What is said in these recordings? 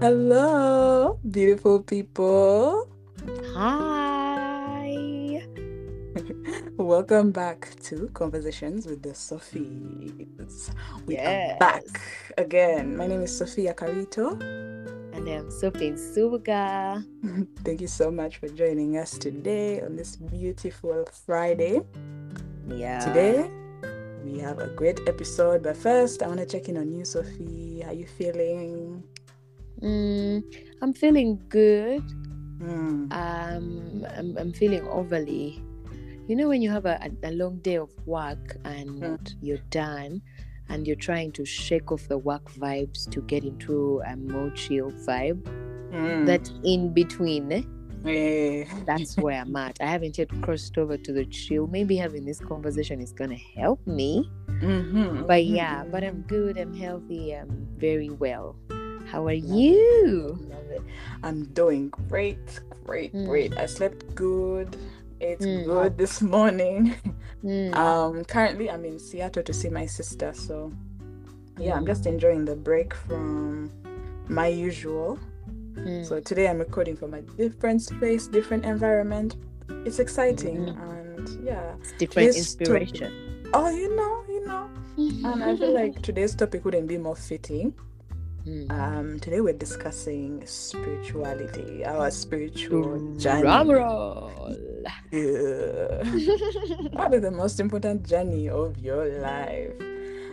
Hello, beautiful people. Hi. Welcome back to Conversations with the Sophies. We Yes. are back again. My name is Sophia Carito. And I'm Sophie Suga. Thank you so much for joining us today on this beautiful Friday. Yeah. Today, we have a great episode, but first, I want to check in on you, Sophie. How are you feeling? Mm, I'm feeling good. Hmm. Um, I'm, I'm feeling overly. You know, when you have a, a, long day of work and Mm. you're done and you're trying to shake off the work vibes to get into a more chill vibe, Hmm. that in between, eh, Eh. that's where I'm at. I haven't yet crossed over to the chill. Maybe having this conversation is going to help me. Mhm, But yeah, but I'm good. I'm healthy. I'm very well. How are you? Love it. I'm doing great, great, Mm. great. I slept good. It's Mm. good this morning. Mm, Um, currently I'm in Seattle to see my sister, so yeah, I'm just enjoying the break from my usual. mm, So today I'm recording from a different space, different environment. It's exciting Mhm. and yeah. it's different this topic- inspiration. Oh, you know, you know. And I feel like today's topic couldn't be more fitting. Mm. Um, today we're discussing spirituality, our spiritual journey. Drum roll. Yeah. Probably the most important journey of your life.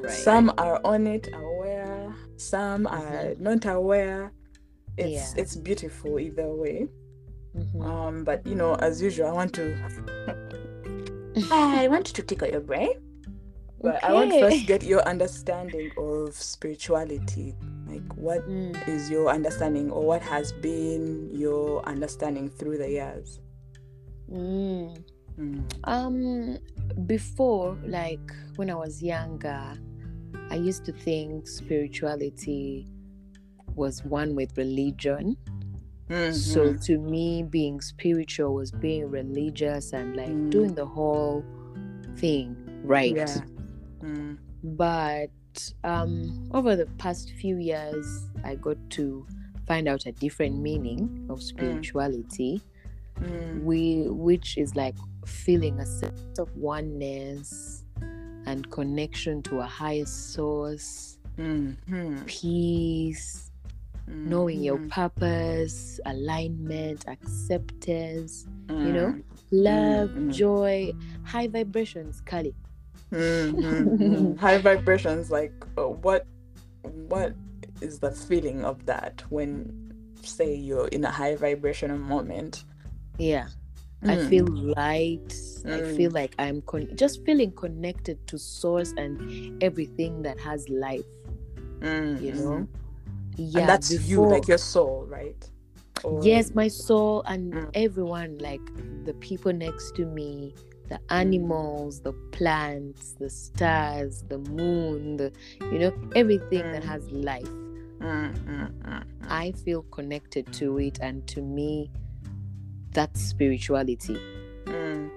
Right. Some are on it, aware. Some are not aware. It's Yeah. it's beautiful either way. Mhm. Um, but you know, as usual, I want to. I want to tickle your brain. But I want to first get your understanding of spirituality. Like, what Mm. is your understanding, or what has been your understanding through the years? Mm. Mm. Um, before, like when I was younger, I used to think spirituality was one with religion. So Mhm. to me, being spiritual was being religious and like Mm. doing the whole thing right. Yeah. Mm. But um, over the past few years, I got to find out a different meaning of spirituality, Mm. we, which is like feeling a sense of oneness and connection to a higher source, Mhm. peace, knowing your Mhm. purpose, alignment, acceptance, you know, Mm. love, mm. joy, high vibrations, Kali. Mhm, mhm. High vibrations, like uh, what? What is the feeling of that when, say, you're in a high vibrational moment? Yeah. I Mm. feel light. I Mm. feel like I'm con- just feeling connected to source and everything that has life, Mm, you know? Yeah. and that's you, like your soul, right? Or- Yes, my soul and everyone, like the people next to me, the animals, the plants, the stars, the moon, the you know, everything that Mm. has life. Mm, mm, mm, mm. I feel connected to it, and to me, that's spirituality. Mm.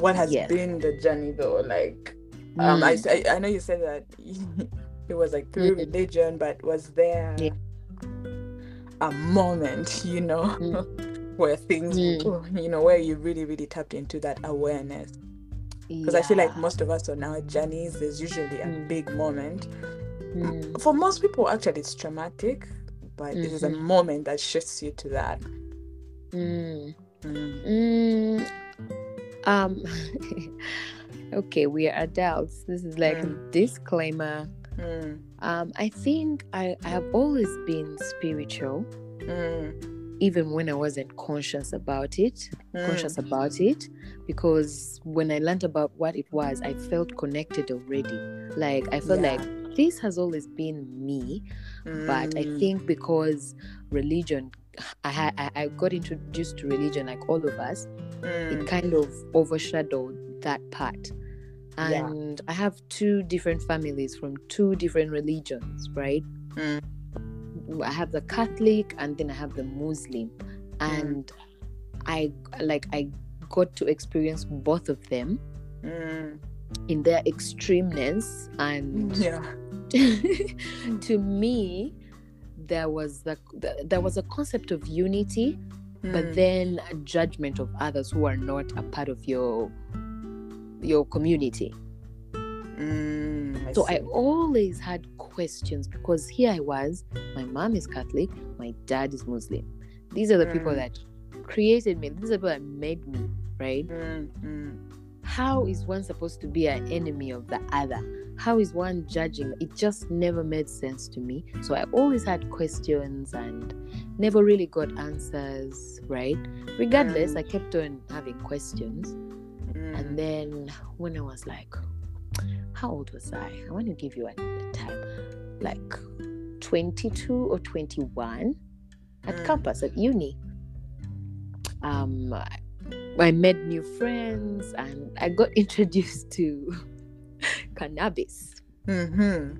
What has Yes. been the journey though? Like, um, I, Mm. I know you said that it was like through Mm. religion, but was there Yeah. a moment, you know, Mm. where things, Mm. you know, where you really really tapped into that awareness? Because I feel like most of us on our journeys, there's usually a Mm. big moment. Mm. For most people, actually, it's traumatic, but it is a Mhm. moment that shifts you to that. Mm. Mm. Mm, um okay we are adults this is like a disclaimer um i think i i have always been spiritual. Even when i wasn't conscious about it Mm. conscious about it because when i learned about what it was i felt connected already like i felt Yeah. like this has always been me but i Mm. think because religion I, had I I got introduced to religion like all of us Mm. it kind of overshadowed that part. Yeah. And I have two different families from two different religions, right? Mm. I have the Catholic and then I have the Muslim. And I like I got to experience both of them Mm. in their extremeness and Yeah. to me there was the, the there was a concept of unity but Mm. then a judgment of others who are not a part of your your community Mm, I so i always had questions because here i was my mom is catholic my dad is muslim. These are the people Mm. that created me. These are the people that made me right? Mm, mm, how is one supposed to be an enemy of the other? How is one judging? It just never made sense to me. So i always had questions and never really got answers right? Regardless Mm. i kept on having questions. And then when i was like how old was i i want to give you a, a time like 22 or 21 at Mm. campus at uni um I- met new friends and I got introduced to cannabis. Mhm.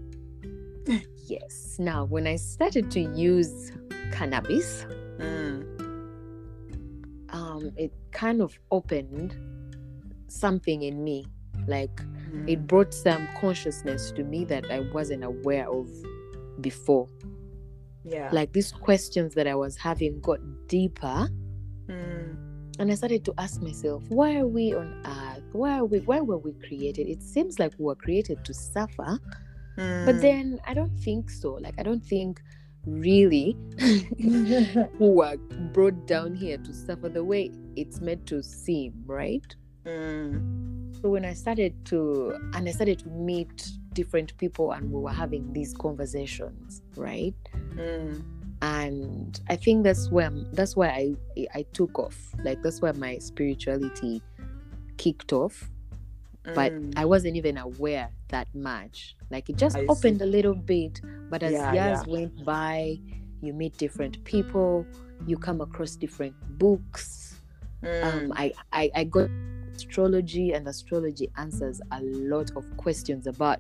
Yes. Now, when I started to use cannabis, Mm. um, it kind of opened something in me. Like it Mm. brought some consciousness to me that I wasn't aware of before. yeah. Like these questions that I was having got deeper. Mm. And I started to ask myself, why are we on earth? Why are we why were we created? It seems like we were created to suffer, Mm. but then I don't think so. Like I don't think really who were brought down here to suffer the way it's meant to seem, right? Mm. So when I started to and I started to meet different people and we were having these conversations, right? Mm. and i think that's where that's why i i took off like that's where my spirituality kicked off but Mm. i wasn't even aware that much like it just I opened see. a little bit but as Yeah, years yeah. went by you meet different people you come across different books Mm. um I, I i got astrology and astrology answers a lot of questions about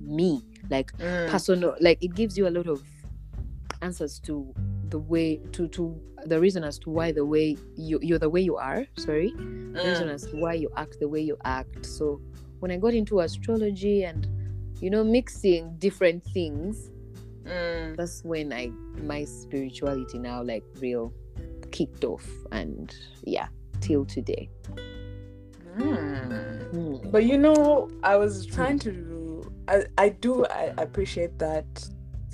me like Mm. personal like it gives you a lot of answers to the way to to the reason as to why the way you you're the way you are sorry the reason Mm. as to why you act the way you act so when i got into astrology and you know mixing different things Mm. that's when i my spirituality now like real kicked off and yeah till today Mm. Hmm. But you know, I was trying to. I, I do I appreciate that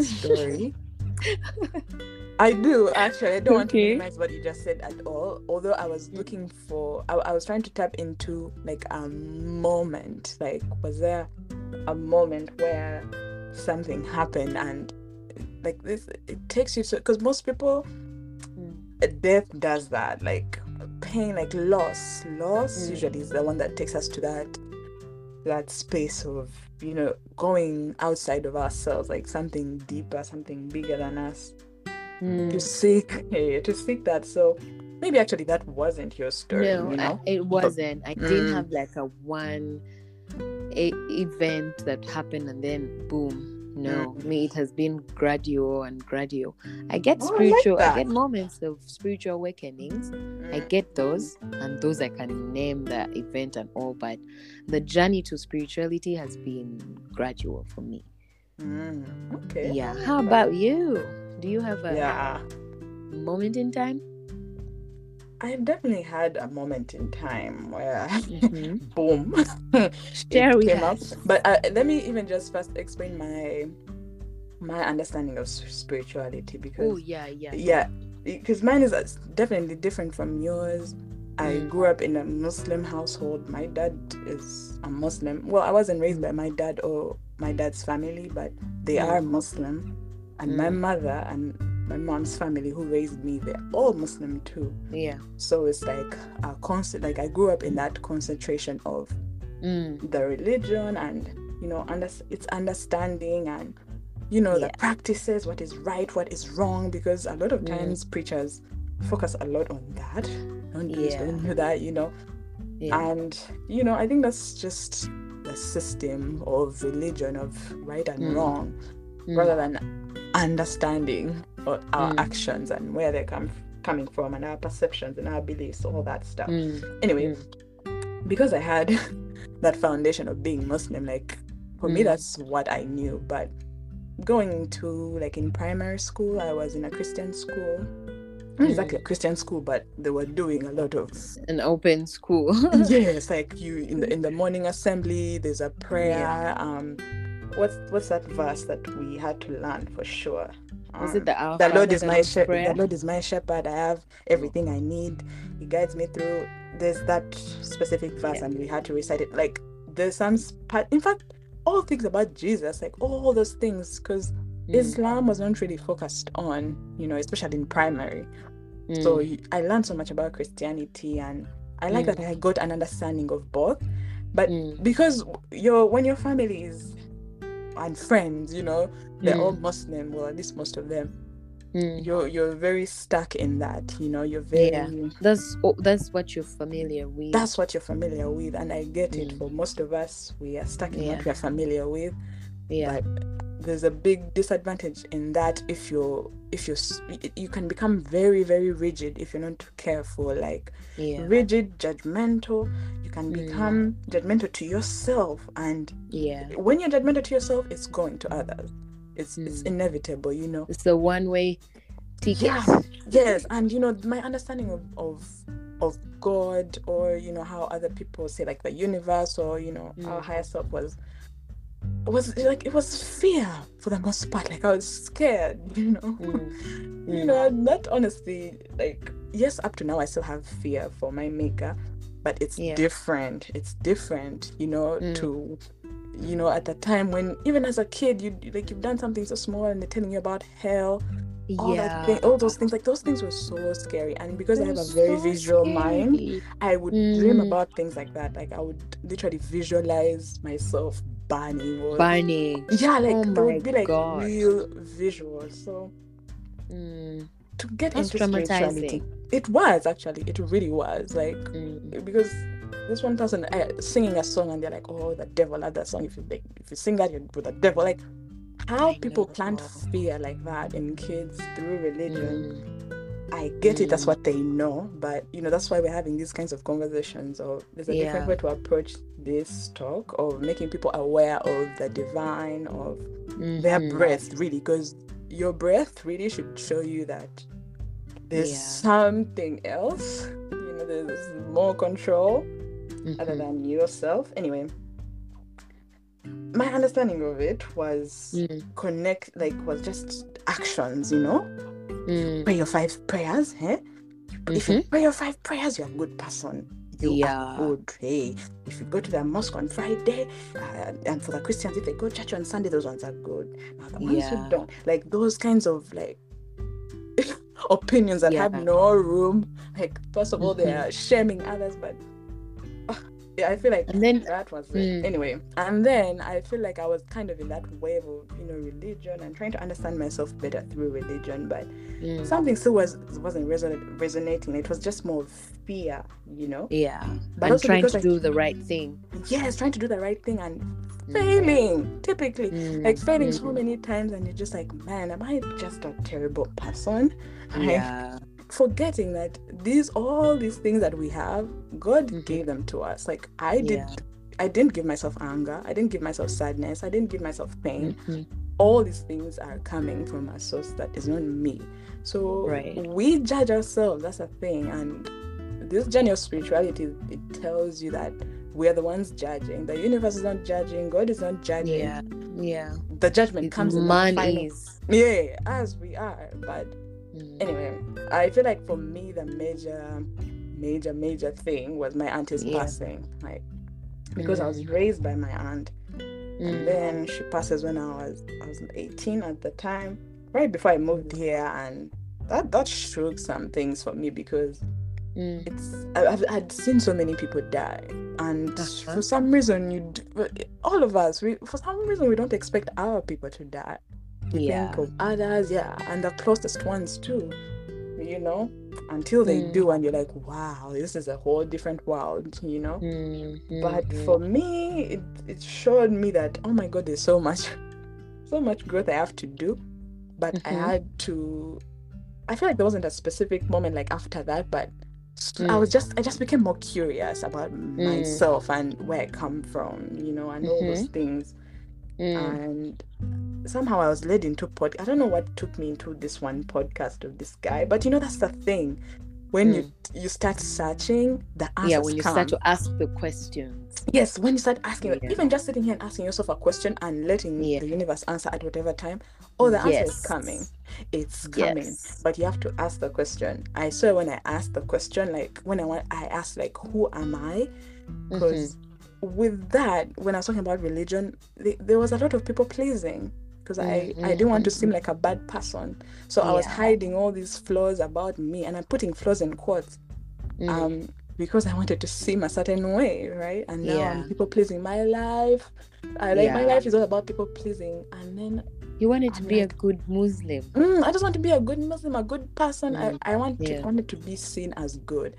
story. I do actually. I don't want to Okay. minimize what you just said at all. Although I was looking for, I, I was trying to tap into like a moment. Like, was there a moment where something happened and like this? It takes you so because most people death does that like pain like loss loss Mm. usually is the one that takes us to that that space of you know going outside of ourselves like something deeper something bigger than us Mm. to seek yeah, to seek that so maybe actually that wasn't your story No, you I, it wasn't. I didn't Mm. have like a one a- event that happened and then boom. No, me it has been gradual and gradual. I get Oh, I like spiritual. I, get moments of spiritual awakenings. I Mm, get those, and those I can name the event and all. But the journey to spirituality has been gradual for me. mm, okay Yeah. How about you? Do you have a yeah moment in time? I've definitely had a moment in time where Mhm. boom Share it with came up. But uh, let me even just first explain my my understanding of spirituality Oh because yeah, yeah. yeah, because mine is uh, definitely different from yours. I Mm. grew up in a Muslim household. My dad is a Muslim. Well, I wasn't raised by my dad or my dad's family, but they Mm. are Muslim. And my Mm. mother and my mom's family, who raised me, they're all Muslim too. Yeah. So it's like a constant. Like I grew up in that concentration of Mm. the religion and you know under, it's understanding and you know Yeah. the practices what is right what is wrong because a lot of Mm. times preachers focus a lot on that don't do this Yeah. don't do that you know Yeah. and you know i think that's just the system of religion of right and Mm. wrong Mm. rather than understanding our Mm. actions and where they're come, coming from and our perceptions and our beliefs all that stuff Mm. anyway Mm. because i had that foundation of being muslim like for me Mm. that's what i knew but going to like in primary school, I was in a Christian school. Not exactly a Christian school, but they were doing a lot of An open school. yes, like you in the in the morning assembly. There's a prayer. Yeah. Um, what's what's that verse that we had to learn for sure? Was Um, it the Our the Lord is my shepherd. The Lord is my shepherd. I have everything I need. He guides me through. There's that specific verse, Yeah. and we had to recite it. Like there's some part. In fact, all things about Jesus, like all those things, because Mm, Islam was not really focused on, you know, especially in primary. So mm, you- I learned so much about Christianity, and I like Mm. that I got an understanding of both. But mm, because your when your family is and friends, you know, they're all Mm. Muslim, well, at least most of them mm. you're you're very stuck in that you know you're very Yeah. That's that's what you're familiar with. that's what you're familiar with and i get it Mm. for most of us we are stuck in Yeah. what we're familiar with yeah. but there's a big disadvantage in that if you're if you're you can become very very rigid if you're not careful like Yeah. rigid judgmental you can Mm. become judgmental to yourself and Yeah. when you're judgmental to yourself it's going to others it's it's Mm. inevitable you know It's the one way ticket. Yeah. yes and you know my understanding of of of god or you know how other people say like the universe or you know our Mm. higher self was was like it was fear for the most part like i was scared you know Mm, you know that honestly like yes up to now i still have fear for my maker but it's Yeah. different it's different you know Mm. to you know at the time when even as a kid you like you've done something so small and they're telling you about hell all yeah. thing, all those things like those things were so scary and because i have a very so visual mind i would dream Mm. about things like that like i would literally visualize myself burning or Burning. yeah like Oh there would be like real visuals so Mm, to get That's into spirituality it was actually. It really was like mm, because this one person uh, singing a song and they're like oh the devil love that song. If you like if you sing that you're with the devil. Like how I people plant fear like that in kids through religion mm, I get it, that's what they know, but you know, that's why we're having these kinds of conversations or there's a different way to approach this talk of making people aware of the divine, of their mhm. breath, really, because your breath really should show you that there's Yeah. something else, you know, there's more control other Mhm. than yourself. Anyway, my understanding of it was Mm, connect, like, was just actions, you know mm, pray your five prayers, eh? If you pray your five prayers, you're a good person. You Yeah. are good. Hey, if you go to the mosque on Friday, uh, and for the Christians, if they go to church on Sunday, those ones are good. Now the ones Yeah. who don't, like those kinds of like opinions that have no room. Like first of all, they Mhm. are shaming others, but yeah, I feel like And then that was it. Mm. Anyway, and then I feel like I was kind of in that wave of you know religion and trying to understand myself better through religion, but mm, something still was wasn't reson- resonating. It was just more fear, you know. yeah, But and trying to I- do the right thing. Yes, trying to do the right thing and Mm, failing. Typically, mm, like failing so mm, many times, and you're just like, man, am I just a terrible person? Like, Yeah, forgetting that these all these things that we have, God Mhm. gave them to us. Like I did. Yeah. I didn't give myself anger. I didn't give myself sadness. I didn't give myself pain. mhm, all these things are coming from a source that is not me. So Right. we judge ourselves. That's a thing. And this journey of spirituality, it tells you that we are the ones judging. The universe is not judging. God is not judging. yeah, yeah. The judgment comes in the man final. is. Yeah, as we are. But Mm, anyway, I feel like for me, the major, major, major thing was my auntie's Yeah. passing. Like because I was Mm. raised by my aunt and mm, then she passes when I was I was 18 at the time, right before I moved here, and that that shook some things for me because mm, it's I've I'd seen so many people die, and for some reason you all of us we for some reason we don't expect our people to die. We Yeah. think of others, yeah, and the closest ones too, you know. Until they Mm. do, and you're like, wow, this is a whole different world, you know. mm, mm, But mm. for me, it, it showed me that oh my god, there's so much, so much growth I have to do. But I Mhm. had to. I feel like there wasn't a specific moment like after that, but s- I Mm. was just I just became more curious about myself and where I come from, you know, and all those things. Mm, And somehow I was led into pod. I don't know what took me into this one podcast of this guy, but you know that's the thing. When you you start searching, the answers yeah when you come. start to ask the questions Yes, when you start asking, Yeah. even just sitting here and asking yourself a question and letting Yeah. the universe answer at whatever time, oh, the answer is coming. It's coming. yes But you have to ask the question. I swear, when I asked the question, like when I want, I asked like, "Who am I?" Mm-hmm. With that, when I was talking about religion, th- there was a lot of people pleasing. Because I, I didn't want to seem like a bad person, so I was hiding all these flaws about me, and I'm putting flaws in quotes Mhm. um because I wanted to seem a certain way, right? And now Yeah. I'm people pleasing. My life, I like my life is all about people pleasing. And then you wanted to I'm be like- a good muslim mm, I just want to be a good Muslim, a good person. Mm, I, I want to wanted to be seen as good,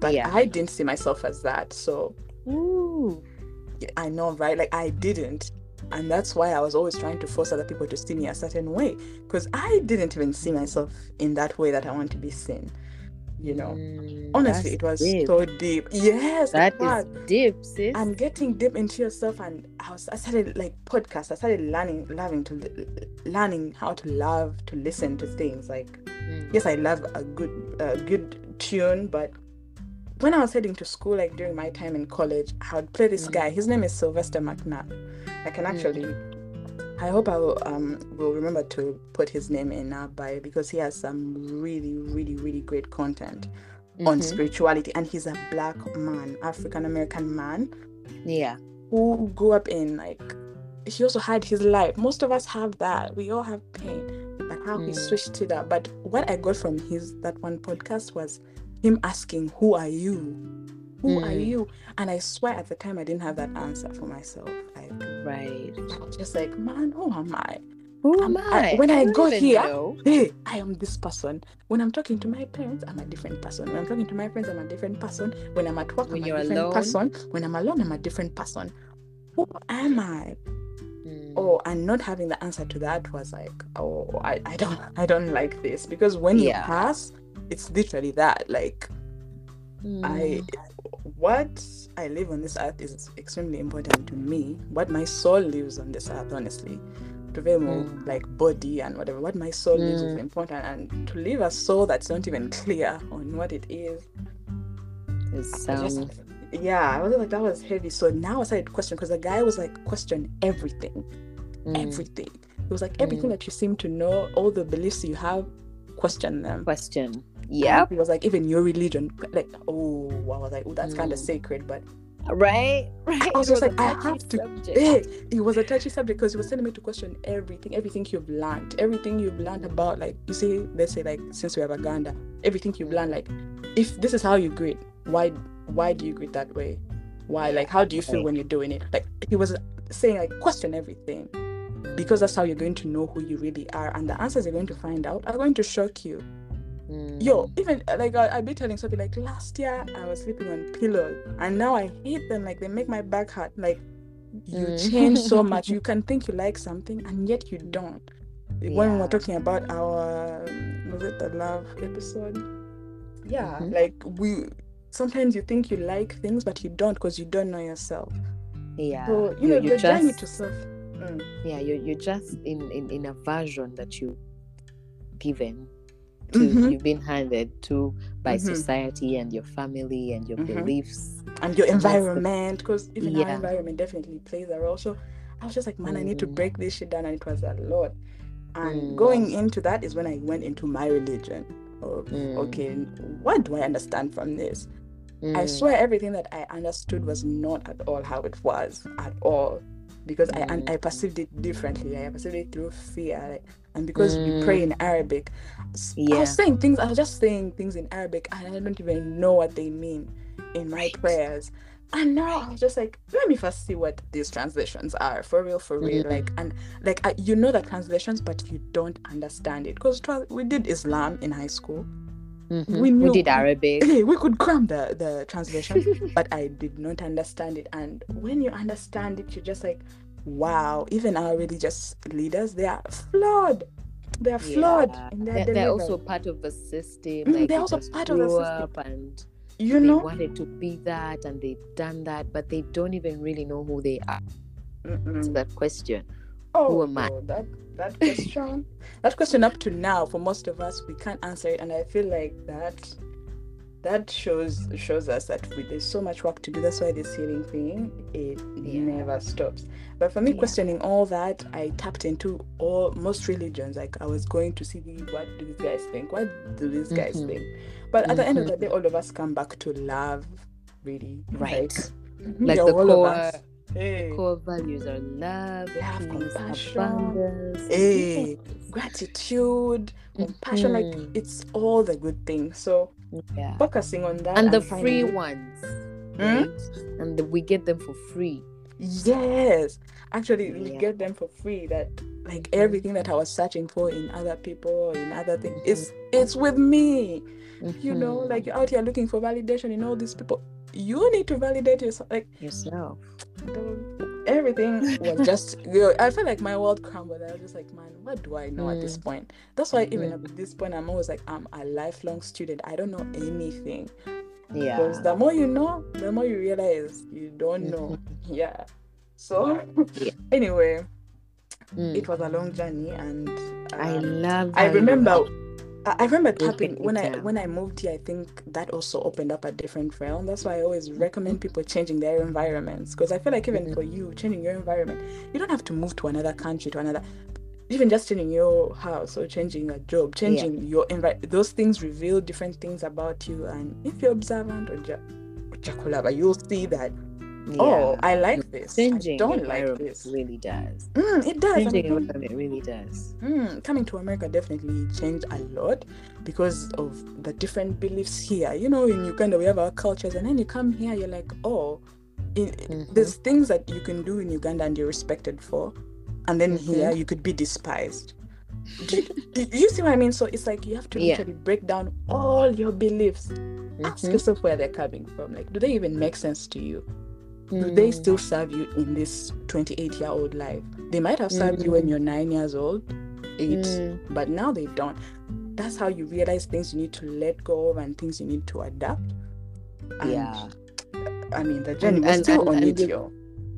but Yeah. I didn't see myself as that. So Ooh. I know, right? Like I didn't. And that's why I was always trying to force other people to see me a certain way. Because I didn't even see myself in that way that I want to be seen. You know. Mm, Honestly, it was deep. so deep. Yes, That is deep, sis. and getting deep into yourself and I was I started like podcasts I started learning loving to learning how to love to listen to things like Mm. yes I love a good a good tune but when I was heading to school like during my time in college I would play this guy his name is Sylvester McNabb I can Mm. actually I hope I will um will remember to put his name in our bio because he has some really really really great content on Mhm. spirituality and he's a black man African American man Yeah. who grew up in like he also had his life most of us have that we all have pain but how he Mm. switched to that but what i got from his that one podcast was him asking who are you who are Mm. you and i swear at the time i didn't have that answer for myself like Right. I just like man who am i Who am I- I? when I don't go here- know. hey i am this person when i'm talking to my parents i'm a different person when i'm talking to my friends i'm a different person when i'm at work When i'm you're a different alone? person when i'm alone i'm a different person who am i Mm. oh and not having the answer to that was like oh i, I don't i don't like this because when you pass it's literally that like i Mm. what i live on this earth is extremely important to me what my soul lives on this earth honestly to very more Mm. like body and whatever what my soul lives is Mm. important and to live a soul that's not even clear on what it is It's, just- um, yeah i was like that was heavy so now i started to question because the guy was like question everything mm, everything. It was like everything Mm. that you seem to know, all the beliefs you have, question them. question. Yep. It was like even your religion, like oh, I was like, oh, that's kind of Mm. sacred, but Right. Right. I was It just a like, I have to- subject. eh, it was a touchy subject because he was telling me to question everything, everything you've learned, everything you've learned about, like you see, let's say like since we have Uganda, everything you've learned, like if this is how you greet, why why do you greet that way? Why like how do you feel Right. when you're doing it? Like he was saying like question everything. because that's how you're going to know who you really are and the answers you're going to find out are going to shock you Mm. yo even uh, like I, i'd be telling something like last year i was sleeping on pillows and now i hate them like they make my back hurt like you Mm. change so much you can think you like something and yet you don't when we were talking about our um, was it the love episode yeah Mhm. like we sometimes you think you like things but you don't because you don't know yourself Yeah. so you know you journey just to self Mm. yeah you're, you're just in, in in a version that you given to Mhm. you've been handed to by Mhm. society and your family and your Mhm. beliefs and your And that's the- environment because even our environment definitely plays a role so i was just like man i need to Mm. break this shit down and it was a lot and Mm. going into that is when i went into my religion of Mm. okay what do i understand from this i Mm. swear everything that i understood was not at all how it was at all because I, and Mm. I perceived it differently. I perceived it through fear, like, and because we pray in Arabic, s- I Yeah. was saying things. I was just saying things in Arabic, and I don't even know what they mean in my Right. prayers. And now I was just like, let me first see what these translations are for real, for real. Mhm. Like, and like I, you know the translations, but you don't understand it because we did Islam in high school. Mhm. we knew- did Arabic. We could cram the the translation, but I did not understand it. And when you understand it, you're just like, wow. Even our religious leaders, they are flawed. They are flawed Yeah. their They're, they're also part of the system. Mm, Like they're also part of the system. and you they know. wanted to be that and they've done that, but they don't even really know who they are. Mm-mm. That question, Oh, Who am I? that that question, that question up to now for most of us we can't answer it, and I feel like that that shows shows us that we, there's so much work to do. That's why this healing thing it Yeah. never stops. But for me, Yeah. questioning all that, I tapped into all most religions. Like I was going to see what do these guys think? What do these guys Mhm. think? But at the end of the Mhm. day, all of us come back to love, really. Right. Like, Like the all of core- Hey. Core values are love, Love, peace, compassion. abundance. Hey. Yes. gratitude, compassion, like Mhm. it's all the good things. So Yeah. focusing on that And the free it- ones. Hmm? Right? And the, we get them for free. Yes, actually, we get them for free. That like Mhm. everything that I was searching for in other people, in other things, Mhm. it's it's with me. You know, Mhm. like you're out here looking for validation in all these people. You need to validate yourself. Like yourself. The- everything was just. You know, I felt like my world crumbled. I was just like, man, what do I know at this Mm. point? That's why even at this point, I'm always like, I'm a lifelong student. I don't know anything. Yeah. Because the more you know, the more you realize you don't know. Yeah. So Yeah. anyway, Mm. it was a long journey and I um, love. I how you remember. I remember tapping when I when I moved here. I think that also opened up a different realm. That's why I always recommend people changing their environments because I feel like even for you changing your environment, you don't have to move to another country to another. Even just changing your house or changing a job, changing your environment, those things reveal different things about you. And if you're observant or ja- jakulaba, you'll see that. Oh, I like this. Changing I don't like this. really does. Mm, it does. Changing I environment really does. Mm, coming to America definitely changed a lot because of the different beliefs here. You know, in Uganda we have our cultures, and then you come here, you're like, oh, in, Mhm. there's things that you can do in Uganda and you're respected for, and then Mhm. here you could be despised. Do, do you see what I mean? So it's like you have to Yeah. literally break down all your beliefs. Ask Mhm. yourself where they're coming from. Like, do they even make sense to you? Do they Mm. still serve you in this 28 year old life? They might have served you when Mm. you're nine years old, eight, Mm. but now they don't. That's how you realize things you need to let go of and things you need to adapt. And, Yeah. I mean, the journey And- was and- still and- on it, yo.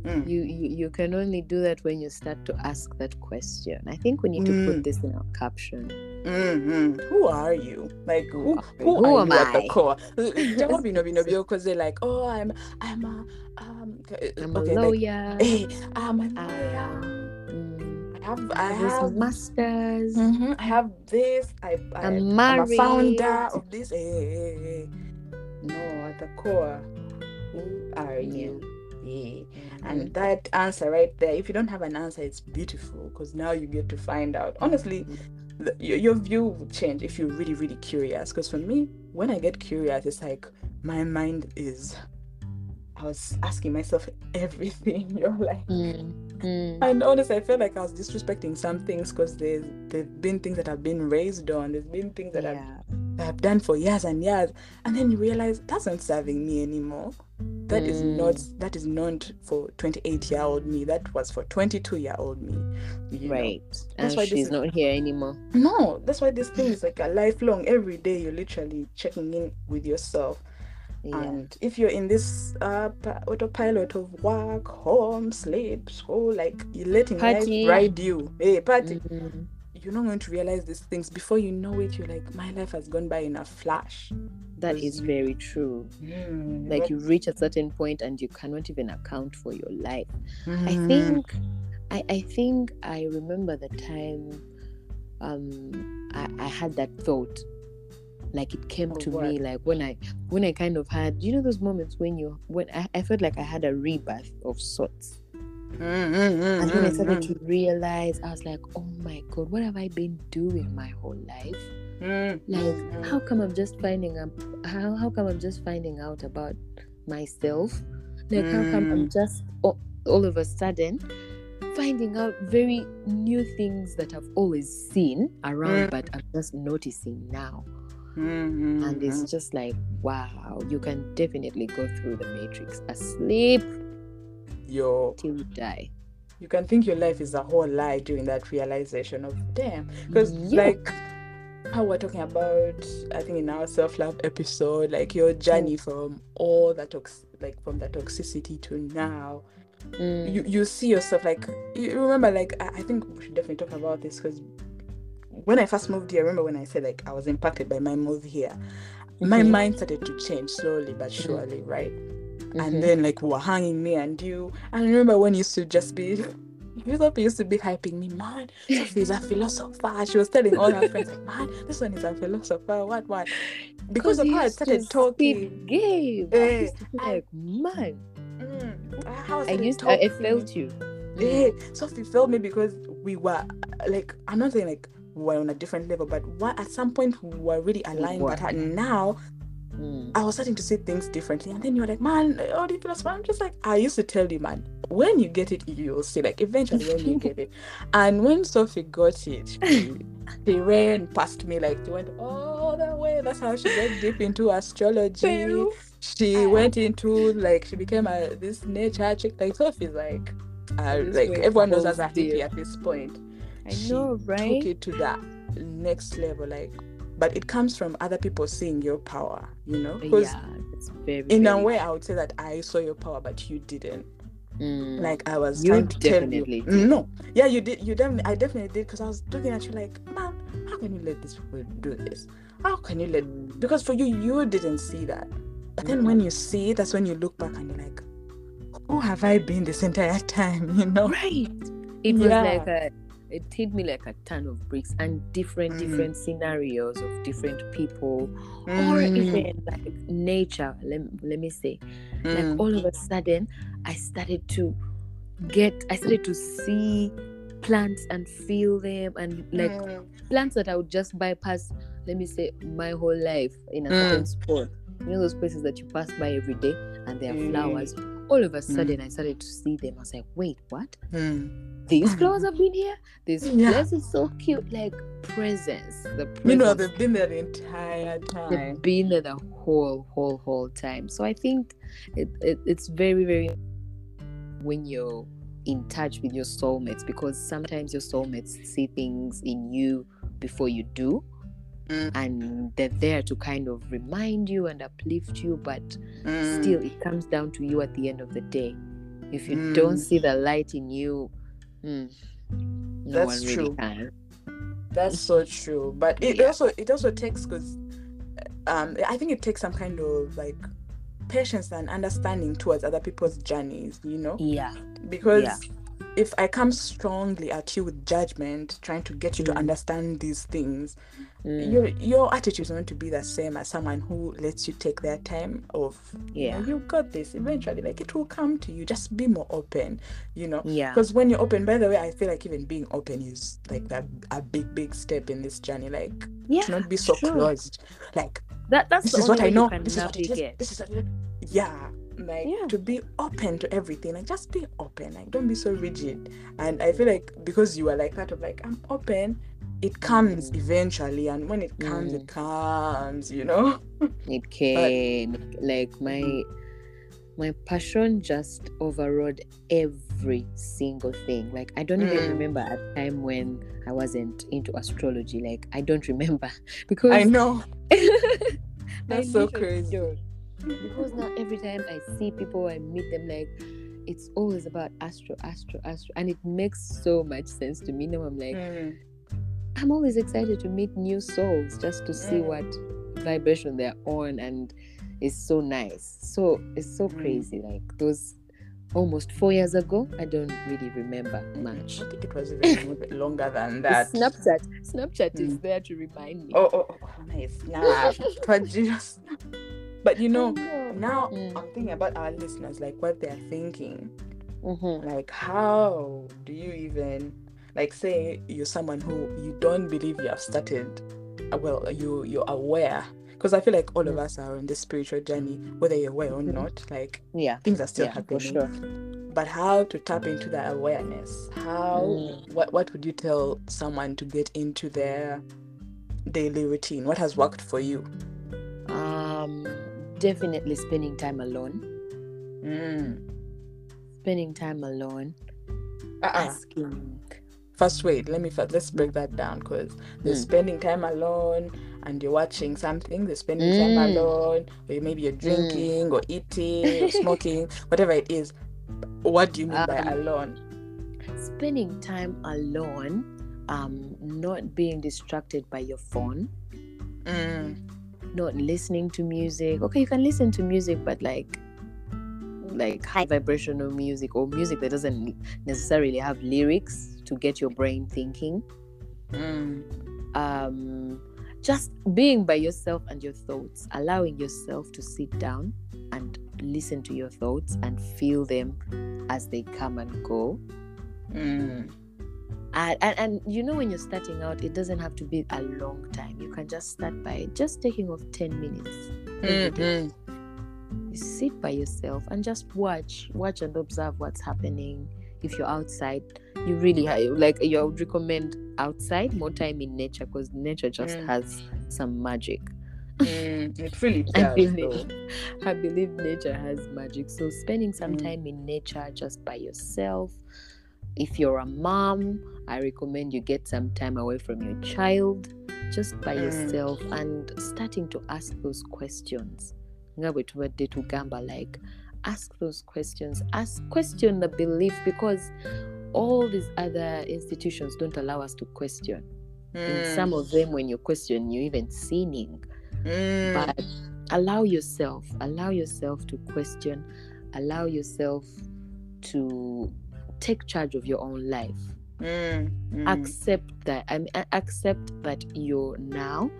Mm. You, you you can only do that when you start to ask that question. I think we need to Mm. put this in our caption. Mhm. Who are you? Like who? are Who, you? Who are am you at the core? Don't be no be no be because they're like, oh, I'm, I'm a, um, I'm a okay, like, lawyer. hey, I'm a Ah. lawyer. Mm. I have, I I have have this masters. Mhm, I have this. I, I I'm I'm a founder of this. Hey, hey, hey, hey. No, at the core, who are you? Yeah. And that answer right there, if you don't have an answer, it's beautiful because now you get to find out. Honestly, the, your, your view will change if you're really, really curious. Because for me, when I get curious, it's like my mind is. I was asking myself everything. You're like, Mm. Mm. and honestly, I felt like I was disrespecting some things because there's there've been things that I've been raised on. There's been things that I've, that I've done for years and years, and then you realize that's not serving me anymore. That is Mm. not that is not for 28 year old me. That was for 22 year old me. you know. Right. That's And why this she's is- not here anymore. No, that's why this thing is like a lifelong. Every day you're literally checking in with yourself. Yeah. And if you're in this uh, autopilot of work, home, sleep, school, like you're letting Party. life ride you. Hey, party. Mhm. You're not going to realize these things before you know it. You're like, my life has gone by in a flash. that is Because is you- very true. Like you reach a certain point and you cannot even account for your life. I Mhm. think I, I think I remember the time um I, I had that thought. Like it came Of to me like when I when I kind of had you know those moments when you when I, I felt like I had a rebirth of sorts. And when I started to realize, I was like, oh my god, what have I been doing my whole life? Like, how come I'm just finding out how how come I'm just finding out about myself? Like how come I'm Mm. just all, all of a sudden finding out very new things that I've always seen around, Mm. but I'm just noticing now. And it's mm. just like, wow, you can definitely go through the matrix asleep yo, till you die. you can think your life is a whole lie during that realization of damn. Because Yeah. like how we're talking about, I think in our self love episode, like your journey from all the tox, like from the toxicity to now, mm. you you see yourself like you remember like I, I think we should definitely talk about this because when I first moved here, I remember when I said like I was impacted by my move here, mm-hmm. my mind started to change slowly but mm-hmm. surely, mm-hmm. right? Mm-hmm. And then like we were hanging me and you. And I remember when you used to just be thought used to be hyping me, man. Sophie's a philosopher. She was telling all her friends, like, man, this one is a philosopher. What, what? Because of how I started talking. Game. Eh, I, like, man. Mm, I, I used, I, I felt you. Yeah, Sophie felt me because we were like, I'm not saying like we were on a different level, but what at some point we were really aligned. But now Mm. I was starting to see things differently. And then you were like, man, oh, do you feel I'm just like, I used to tell you, man, when you get it, you'll see. Like, eventually, when you get it. And when Sophie got it, she, she ran past me, like, she went all the way. That's how she went deep into astrology. She went into, like, she became a this nature chick. Like, Sophie's like, uh, like, everyone knows as a hippie at this point. I know, right? Took it to that next level. Like, but it comes from other people seeing your power you know? Because yeah, it's very, in very... a way i would say that i saw your power but you didn't. Mm. like i was you trying to definitely tell you. no. yeah you did you definitely i definitely did because i was looking at you like man how can you let these people do this? How can you let mm. because for you you didn't see that. But then mm. when you see that's when you look back and you're like who have i been this entire time? You know? Right. It was yeah. like a it hit me like a ton of bricks and different mm. different scenarios of different people mm. or even like nature let, let me say mm. like all of a sudden i started to get i started to see plants and feel them and like mm. plants that i would just bypass let me say my whole life in a certain mm. spot you know those places that you pass by every day and there are mm. flowers all of a hmm. sudden i started to see them i was like wait what hmm. these flowers have been here. This yeah. place is so cute. Like presence. The presence. You know, they've been there the entire time. They've been there the whole, whole, whole time. So I think it, it it's very, very when you're in touch with your soulmates because sometimes your soulmates see things in you before you do. And they're there to kind of remind you and uplift you, but mm. still, it comes down to you at the end of the day. If you mm. don't see the light in you, Mm. No That's really true. Can. That's so true. But it yeah. also it also takes because um I think it takes some kind of like patience and understanding towards other people's journeys, you know? Yeah. Because yeah if I come strongly at you with judgment, trying to get you mm. to understand these things, mm. your your attitude is going to be the same as someone who lets you take their time of yeah you, know, you got this. Eventually like it will come to you. Just be more open you know? Yeah. Because when you're open by the way i feel like even being open is like that a big big step in this journey. Like yeah to not be so true. closed. Like that that's this is what i know. this is what it is this is what, yeah like yeah. to be open to everything. Like just be open. Like don't be so rigid. And i feel like because you are like that of like i'm open it comes eventually and when it comes mm. it comes you know it came but, like my my passion just overrode every single thing like i don't mm. even remember a time when i wasn't into astrology like i don't remember because i know that's I so crazy don't because now every time I see people, I meet them like it's always about astro, astro, astro, and it makes so much sense to me. Now I'm like, mm. I'm always excited to meet new souls just to see mm. what vibration they're on, and it's so nice. So it's so mm. crazy. Like those almost four years ago. I don't really remember much. I think it was even longer than that. Snapchat. Snapchat mm. is there to remind me. Oh, oh, oh nice. Nah, but just but you know, now mm. I'm thinking about our listeners, like what they're thinking. Mm-hmm. Like, how do you even, like, say you're someone who you don't believe you have started, uh, well, you you're aware, because I feel like all of us are on this spiritual journey, whether you're aware or mm. not. Like, yeah, things are still yeah, happening. Sure. But how to tap into that awareness? How? Mm. What What would you tell someone to get into their daily routine? What has worked for you? Um definitely spending time alone. Mm. Spending time alone. Uh-uh. Asking. First, wait. Let me first, let's break that down because there's mm. spending time alone, and you're watching something. There's spending mm. time alone, or maybe you're mm. drinking mm. or eating or smoking, whatever it is. What do you mean um, by alone? Spending time alone, um, not being distracted by your phone, mm. not listening to music. Okay, you can listen to music, but like like high vibrational music or music that doesn't necessarily have lyrics to get your brain thinking. Mm. Um, just being by yourself and your thoughts, allowing yourself to sit down and listen to your thoughts and feel them as they come and go. Mm. And, and, and, you know when you're starting out it doesn't have to be a long time you can just start by just taking off 10 minutes mm-hmm. you sit by yourself and just watch watch and observe what's happening if you're outside you really like you would recommend outside more time in nature because nature just mm. has some magic mm, it really does, I, believe, I believe nature has magic so spending some mm. time in nature just by yourself if you're a mom i recommend you get some time away from your child just by mm. yourself and starting to ask those questions like ask those questions ask question the belief because all these other institutions don't allow us to question mm. in some of them when you question you're even sinning mm. but allow yourself allow yourself to question allow yourself to take charge of your own life mm. accept that i mean accept that you're now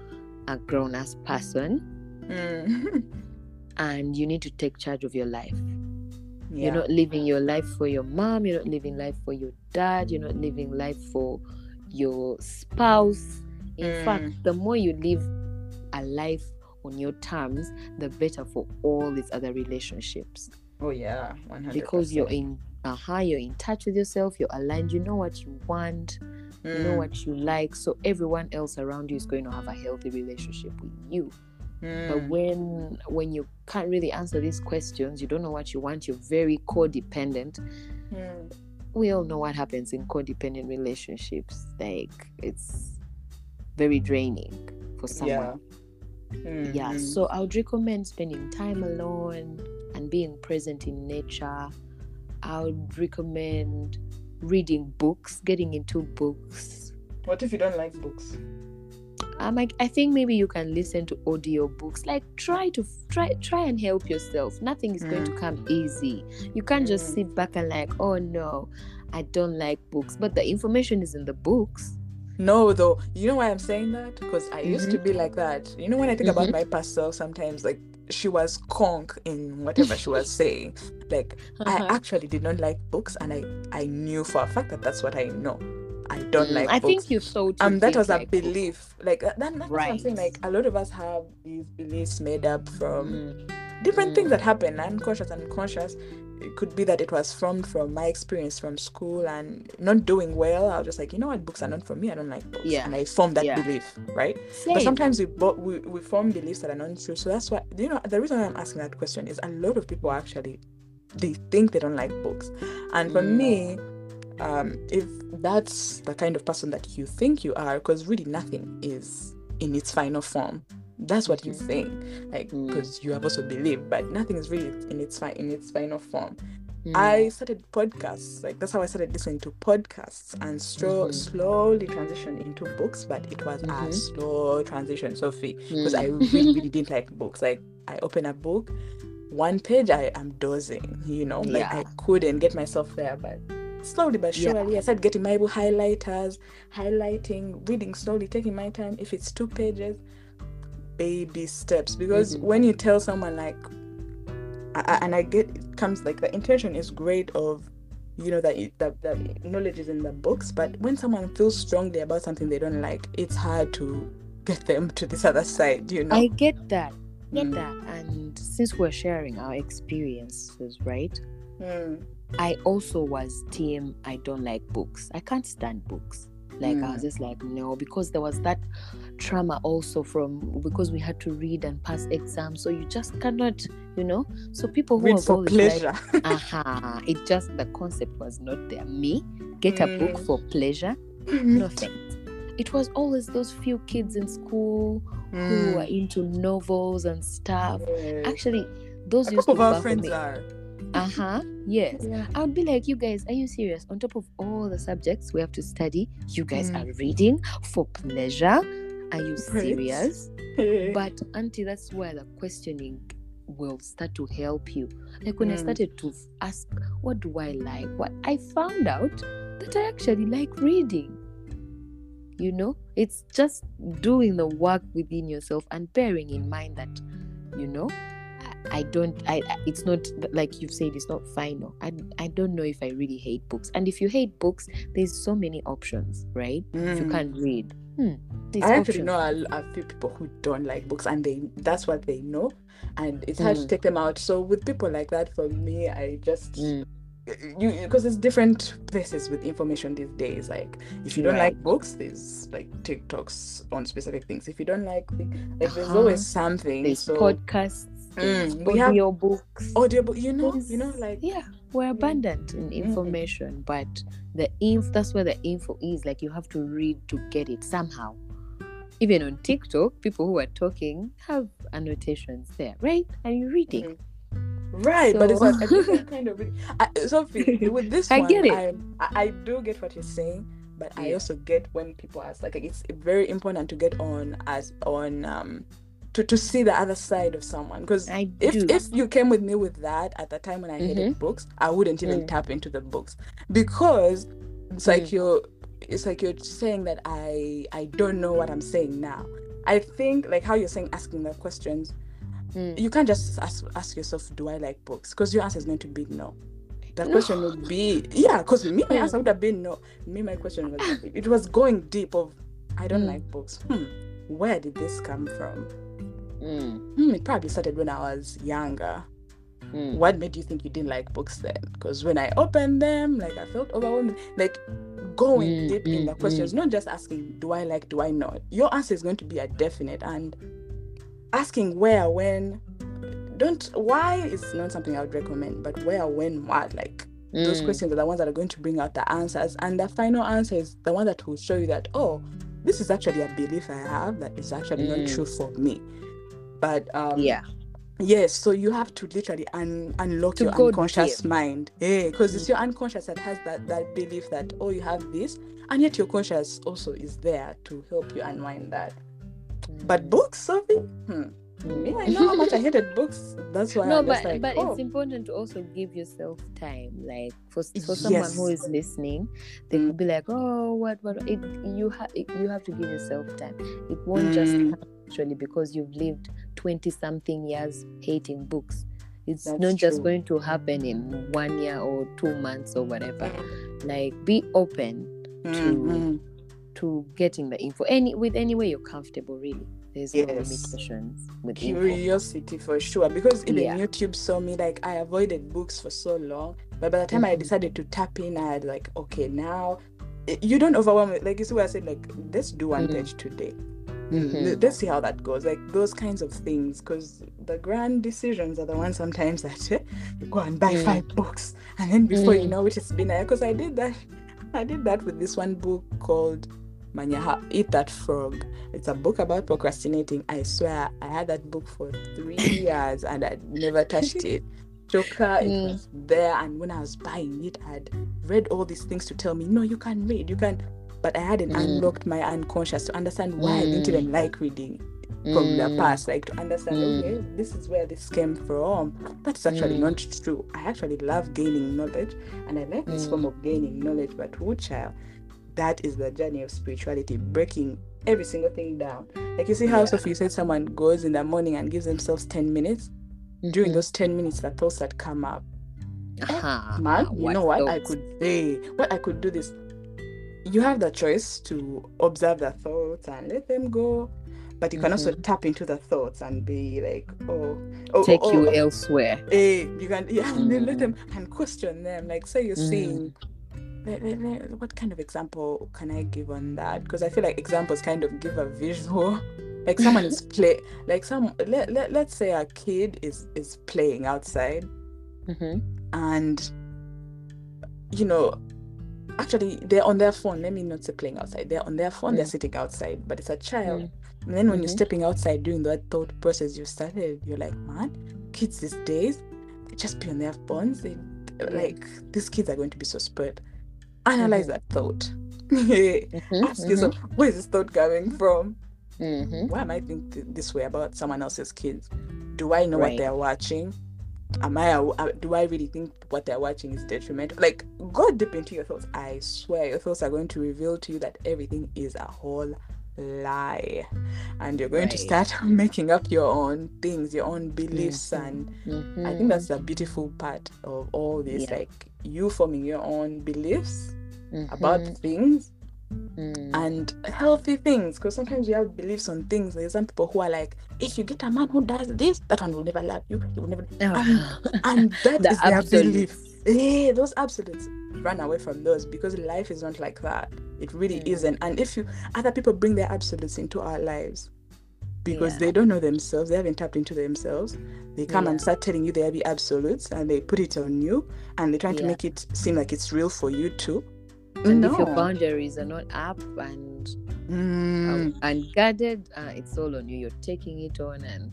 a grown-ass person mm. and you need to take charge of your life. Yeah. You're not living your life for your mom, you're not living life for your dad, you're not living life for your spouse. In mm. fact, the more you live a life on your terms, the better for all these other relationships. Oh yeah, 100%. Because you're in uh-huh, you're in touch with yourself, you're aligned, you know what you want, mm. you know mm. what you like, so everyone else around you is going to have a healthy relationship with you. Mm. But when when you can't really answer these questions, you don't know what you want, you're very codependent. Mm. We all know what happens in codependent relationships. Like it's very draining for someone. Yeah. Mm-hmm. yeah. So I would recommend spending time alone and being present in nature. I would recommend reading books, getting into books. What if you don't like books? I'm like, I think maybe you can listen to audio books. Like try to try try and help yourself. Nothing is mm. going to mm. come easy. You can't just mm. sit back and like, oh no, I don't like books. But the information is in the books. No, though. You know why I'm saying that? Because I mm-hmm. used to mm-hmm. be like that. You know, when I think mm-hmm. about my past self, sometimes like she was conk in whatever she was saying. Like uh-huh. I actually did not like books, and I I knew for a fact that that's what I know. I don't mm, like. I books. think you so. Um, that was like a belief. Books. Like that. That's right. saying. Like a lot of us have these beliefs made up from mm. different mm. things that happen, unconscious and conscious. It could be that it was formed from my experience from school and not doing well. I was just like, you know what, books are not for me. I don't like books. Yeah. And I formed that yeah. belief, right? Same. But sometimes we, bo- we we form beliefs that are not true. So that's why you know the reason I'm asking that question is a lot of people actually they think they don't like books, and for mm. me um, if that's the kind of person that you think you are, because really nothing is in its final form. That's what you think, like because mm. you have also believed, but nothing is really in its fi- in its final form. Mm. I started podcasts, like that's how I started listening to podcasts and stro- mm-hmm. slowly transitioned into books, but it was mm-hmm. a slow transition, Sophie, because mm. I really, really didn't like books. Like I open a book, one page I am dozing, you know, like yeah. I couldn't get myself there, but slowly but surely yeah. i started getting my bible highlighters highlighting reading slowly taking my time if it's two pages baby steps because mm-hmm. when you tell someone like I, and i get it comes like the intention is great of you know that the, the knowledge is in the books but when someone feels strongly about something they don't like it's hard to get them to this other side you know i get that get mm. that and since we're sharing our experiences right mm. I also was team I don't like books. I can't stand books. Like mm. I was hmm. just like no because there was that trauma also from because we had to read and pass exams so you just cannot you know so people who read for pleasure like, uh-huh it just the concept was not there me get mm. a book hmm. for pleasure no thanks it was always those few kids in school mm. who hmm. were into novels and stuff actually those a used couple to of our friends me. are uh-huh. Yes. Yeah. I would be like, you guys, are you serious? On top of all the subjects we have to study, you guys Mm. are reading for pleasure. Are you serious? But auntie, that's where the questioning will start to help you. Like when I Mm. started to ask, what do I like? What I found out that I actually like reading. You know, it's just doing the work within yourself and bearing in mind that, you know, I, don't. I. It's not like you've said. It's not final. I. I don't know if I really hate books. And if you hate books, there's so many options, right? If you Mm. can't read, hmm, there's I actually know a, a few people who don't like books, and they that's what they know, and it's hard to Mm. take them out. So with people like that, for me, I just Mm. you because there's different places with information these days. Like if you don't Right. like books, there's like TikToks on specific things. If you don't like, like there's Uh-huh. always something. There's so podcasts, there's Mm, we have- audio books. you know, you know, like yeah, we're abundant in information, but the inf that's where the info is. Like you have to read to get it somehow. Even on TikTok, people who are talking have annotations there, right? Are you reading? Mhm. Right, but it's So- a, different kind of. reading. I, Sophie, with this I one, get it. I, I do get what you're saying, but I also get when people ask. Like, it's very important to get on as on um to to see the other side of someone because. If, do. if you came with me with that at the time when I hated books, I wouldn't even Mm. tap into the books because it's like Mm. you're it's like you're saying that I I don't know what I'm saying now. I think like how you're saying asking the questions Mm. you can't just ask, ask yourself, do I like books? Because your answer is going to be no. The No. question would be, yeah, because me, my Mm. answer would have been no. Me, my question was, it was going deep of, I don't Mm. like books. Hmm, where did this come from? Mm, Hmm, it probably started when I was younger. mm. What made you think you didn't like books then? Because when I opened them, like I felt overwhelmed. Like going Mm, deep in mm, the questions, not just asking, do I like, do I not? Your answer is going to be a definite and asking where, when, don't, why is not something I would recommend, but where, when, what? Like those Mm. questions are the ones that are going to bring out the answers. And the final answer is the one that will show you that, oh, this is actually a belief I have that is actually not Mm. true for me. But um, Yeah. Yes, so you have to literally un- unlock To your unconscious mind. Yeah, because it's your unconscious that has that that belief that oh you have this, and yet your conscious also is there to help you unwind that. But books, Sophie, hmm. me, I know how much I hated books. That's why no I'm but like, but oh. it's important to also give yourself time like for, for someone who Yes. is listening they Mm. could be like oh what what it, you have you have to give yourself time it won't just Mm. come actually because you've lived 20 something years hating books it's That's not just true. going to happen in one year or two months or whatever like be open Mhm. to getting the info any with any way you're comfortable really there's no Yes. limitations with info curiosity for sure because even Yeah. youtube saw me like i avoided books for so long but by the time i Mhm. decided to tap in i had like okay now you don't overwhelm it like you see what i said like let's do one Mhm. page today Mhm. Let- let's see how that goes like those kinds of things because the grand decisions are the ones sometimes that eh, you go and buy Mm. five books and then before you Mm. know it it's been because i did that i did that with this one book called Manyaha Eat That Frog. It's a book about procrastinating. I swear I had that book for three years and I'd never touched it. Joker, it Mm. was there, and when I was buying it, I'd read all these things to tell me, no, you can read, you can. But I hadn't Mm. unlocked my unconscious to understand why I didn't Mm. even like reading from the Mm. past, like to understand, Mm. okay, this is where this came from. That's actually Mm. not true. I actually love gaining knowledge, and I like this Mm. form of gaining knowledge. But who child, that is the journey of spirituality, breaking every single thing down. Like you see how Yeah. Sophie said someone goes in the morning and gives themselves ten minutes. During Mhm. those ten minutes, the thoughts that come up, Aha, man, you know what I could say, what I could do this. You have the choice to observe the thoughts and let them go, but you can also tap into the thoughts and be like, oh, oh take oh, you oh, elsewhere. eh, you can yeah, and then let Mm. them and question them. Like, say you're Mm. seeing. What kind of example can I give on that? Because I feel like examples kind of give a visual. Like someone is play, like some. Let, let let's say a kid is is playing outside, Mhm. and you know actually they're on their phone let me not say playing outside they're on their phone they're Mm. sitting outside but it's a child Mm. and then when you're Mhm. stepping outside doing that thought process you started you're like man kids these days they just be on their phones. They like these kids are going to be so spoiled. Analyze Mm-hmm. that thought. Ask yourself, where is this thought coming from? Mhm. Why am I thinking this way about someone else's kids? Do I know what they're watching? Am I? uh, Do I really think what they're watching is detrimental? Like, go deep into your thoughts. I swear, your thoughts are going to reveal to you that everything is a whole lie, and you're going to start making up your own things, your own beliefs, and I Mhm. think that's the beautiful part of all this. Yeah. Like you forming your own beliefs about Mhm. things Mm. and healthy things because sometimes you have beliefs on things there's some people who are like if you get a man who does this that one will never love you he will never and that The is their belief. yeah those absolutes run away from those because life is not like that. It really Mm. isn't. And if you other people bring their absolutes into our lives because Yeah. they don't know themselves they haven't tapped into themselves they come and start telling you they have the absolutes and they put it on you and they're trying to make it seem like it's real for you too and if your boundaries are not up and Mm. um, unguarded, uh, it's all on you. You're taking it on and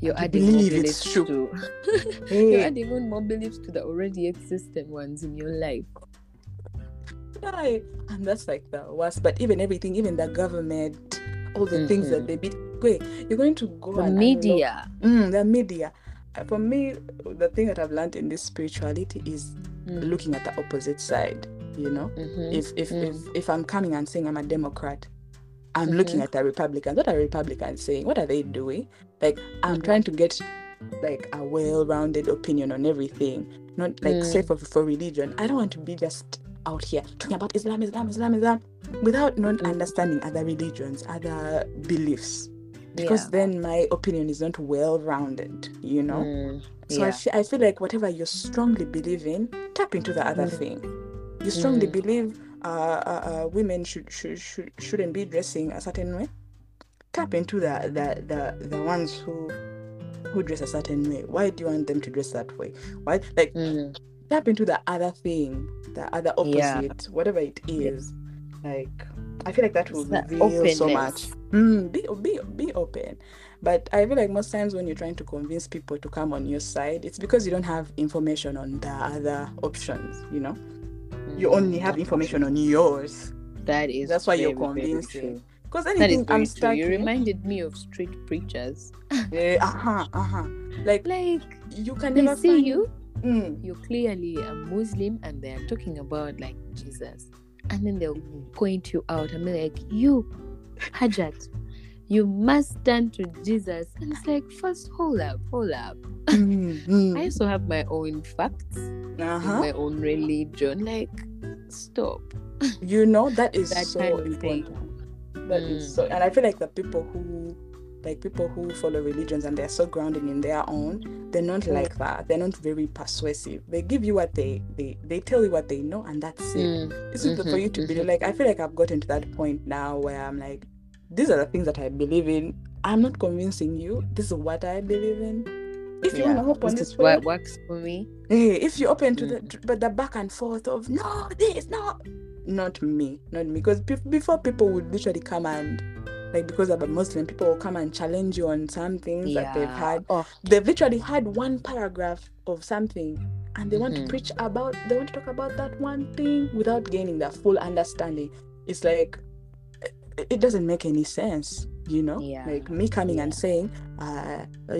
you're And adding more beliefs to Hey. you're adding even more beliefs to the already existing ones in your life. And that's like the worst. But even everything, even the government, all the things that they beat. Wait, you're going to go The and media. Mm, the media. Uh, For me, the thing that I've learned in this spirituality is Mm, looking at the opposite side. You know, mhm, if if mm. if if I'm coming and saying I'm a Democrat, I'm looking Mhm. at the Republicans. What are Republicans saying? What are they doing? Like I'm Mhm. trying to get like a well-rounded opinion on everything. Not like Mm. say for for religion. I don't want to be just out here talking about Islam, Islam, Islam, Islam, without not Mm. understanding other religions, other beliefs. Because Yeah. then my opinion is not well-rounded. You know. Mm, So I, yeah. fe- I feel like whatever you strongly believe in, tap into the other Mm. thing. You strongly Mm. believe uh, uh, uh, women should, should should shouldn't be dressing a certain way. Tap into the the the, the ones who who dress a certain way. Why do you want them to dress that way? Why like Mm, tap into the other thing, the other Yeah. opposite, whatever it is. Like I feel like that will It's reveal so much. Mm, be be be open. But I feel like most times when you're trying to convince people to come on your side, it's because you don't have information on the other options. You know, you only have information on yours. That is That's why you're very, very convincing. Because That is anything I'm stuck You reminded me of street preachers. uh huh, uh huh. Like Like you can never see find- you, Mm, you're clearly a Muslim, and they are talking about like Jesus, and then they'll point you out and be like, "You, Hajat, you must turn to Jesus." And it's like, first, hold up, hold up. mm, mm. I also have my own facts, uh-huh. my own religion. Like, stop. You know that is That so of thing. important. That is Mm. so, and I feel like the people who, like people who follow religions and they're so grounded in their own, they're not Mm. like that. They're not very persuasive. They give you what they they they tell you what they know, and that's it. Mm, This is the for you to believe. mhm. Like I feel like I've gotten to that point now where I'm like, these are the things that I believe in. I'm not convincing you. This is what I believe in. If you Yeah, want to hop on this this way, what works for me. Hey, if you're open to the Mm. but the back and forth of no, this, no, not me, not me. Because be- before people would literally come and like because I'm a Muslim, people will come and challenge you on some things that they've had. Oh, They've literally had one paragraph of something, and they want to Mhm. preach about. They want to talk about that one thing without gaining the full understanding. It's like it- doesn't make any sense, you know. Yeah. Like me coming and saying, uh, uh,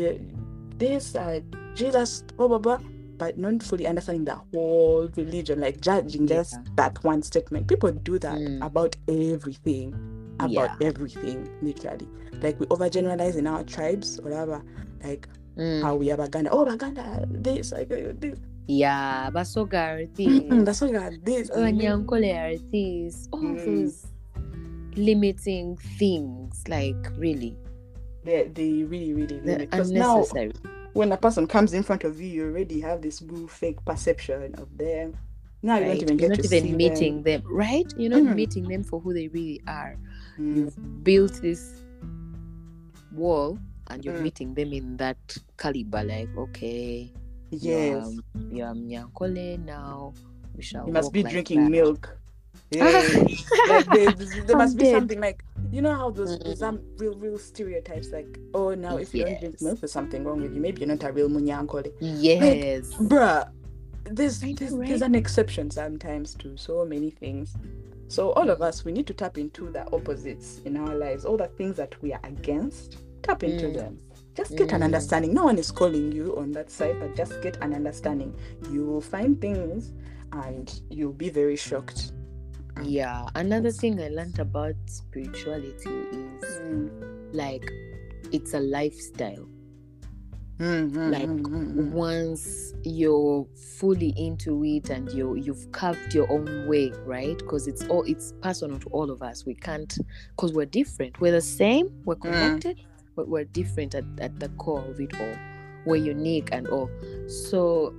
this uh, Jesus, blah blah blah, but not fully understanding the whole religion, like judging just that one statement. People do that Mm. about everything, about Yeah. everything, literally. Like we overgeneralize in our tribes, or whatever. Like mm. how we have Baganda. Oh, Baganda, this, like uh, this. Yeah, Basoga are. This. and this. Onyankole are things. All Mm. those limiting things. Like, really. They, they really, really limit. Because now, unnecessary. when a person comes in front of you, you already have this blue fake perception of them. Now you don't even You're get not to even meeting them. right? You're not Mhm. meeting them for who they really are. Mm. You've built this wall and you're Mm. meeting them in that caliber. Like, okay, Yes, you're, you're now. We shall you must be like drinking that. milk. Yeah. like there, there must be dead. something like you know how those there's some real real stereotypes like oh now if you don't drink milk there's something wrong with you maybe you're not a real munyankole Yes. bruh there's there's, right? there's an exception sometimes to so many things so all of us we need to tap into the opposites in our lives all the things that we are against tap into Mm. them just get an Mm. understanding no one is calling you on that side but just get an understanding you will find things and you'll be very shocked Yeah. Another thing I learned about spirituality is Mm. like it's a lifestyle. Mm, mm, Like, mm, mm, mm. Once you're fully into it and you you've carved your own way, right? Because it's all it's personal to all of us. We can't because we're different. We're the same, we're connected, but we're different at, at the core of it all. We're unique and all. So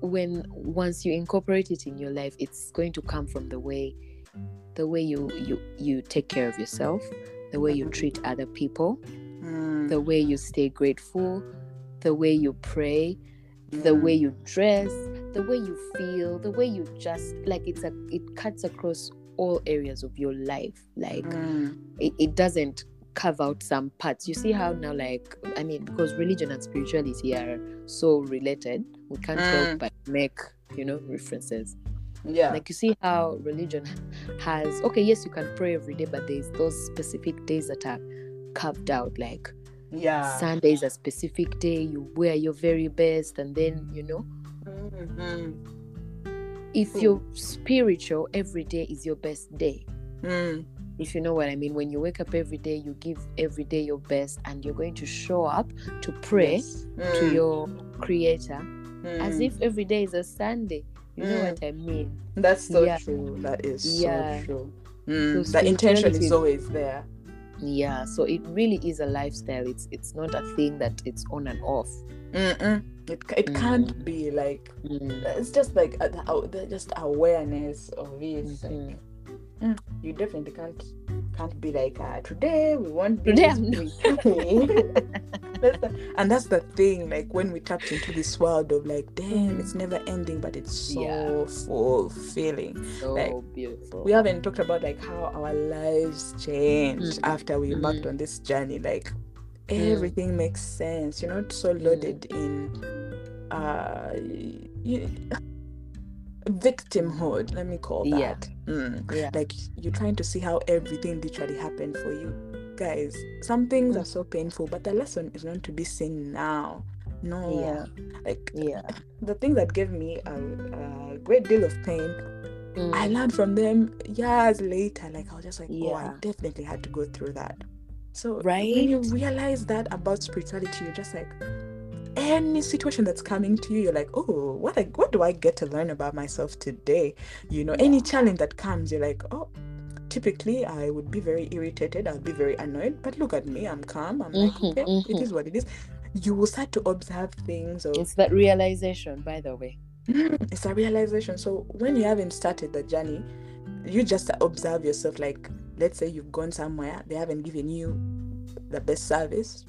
when once you incorporate it in your life, it's going to come from the way the way you you you take care of yourself, the way you treat other people, Mm, the way you stay grateful, the way you pray, the mm. way you dress, the way you feel, the way you just like it's a it cuts across all areas of your life. Like Mm, it, it doesn't carve out some parts. You see how now like I mean because religion and spirituality are so related, we can't Mm. help but make, you know, references. yeah Like you see how religion has okay, yes, you can pray every day, but there's those specific days that are carved out like yeah Sunday is a specific day, you wear your very best, and then you know, Mhm. if you're spiritual, every day is your best day. Mm, If you know what I mean, when you wake up every day, you give every day your best, and you're going to show up to pray yes. to Mm, your creator as mm. if every day is a Sunday. You know Mm. what I mean? That's so Yeah. true. That is Yeah. so true. Mm, So the intention is always there. Yeah. So it really is a lifestyle. It's it's not a thing that it's on and off. Mm-mm. It it can't Mm. be like Mm. it's just like the- uh, just awareness of it. Like, mm, you definitely can't can't be like uh, today we want. Today I'm That's the- and that's the thing. Like when we tapped into this world of like, damn, it's never ending, but it's so Yeah. fulfilling. So Like, beautiful. we haven't talked about like how our lives changed Mm. after we embarked Mhm. on this journey like Mm. everything makes sense you're not so loaded in uh you, victimhood let me call Yeah. that Mm. yeah. like you're trying to see how everything literally happened for you guys some things Mm. are so painful but the lesson is not to be seen now no Yeah. like Yeah. the thing that gave me a, a great deal of pain Mm. I learned from them years later. Like I was just like, oh, I definitely had to go through that. So right when you realize that about spirituality, you're just like, any situation that's coming to you, you're like, oh, what I, what do I get to learn about myself today? You know, any challenge that comes, you're like, oh. Typically, I would be very irritated. I'll be very annoyed. But look at me. I'm calm. I'm like, Mhm, okay, it mhm. is what it is. You will start to observe things. Or It's that realization, by the way. it's a realization. So when you haven't started the journey, you just observe yourself. Like, let's say you've gone somewhere, they haven't given you the best service.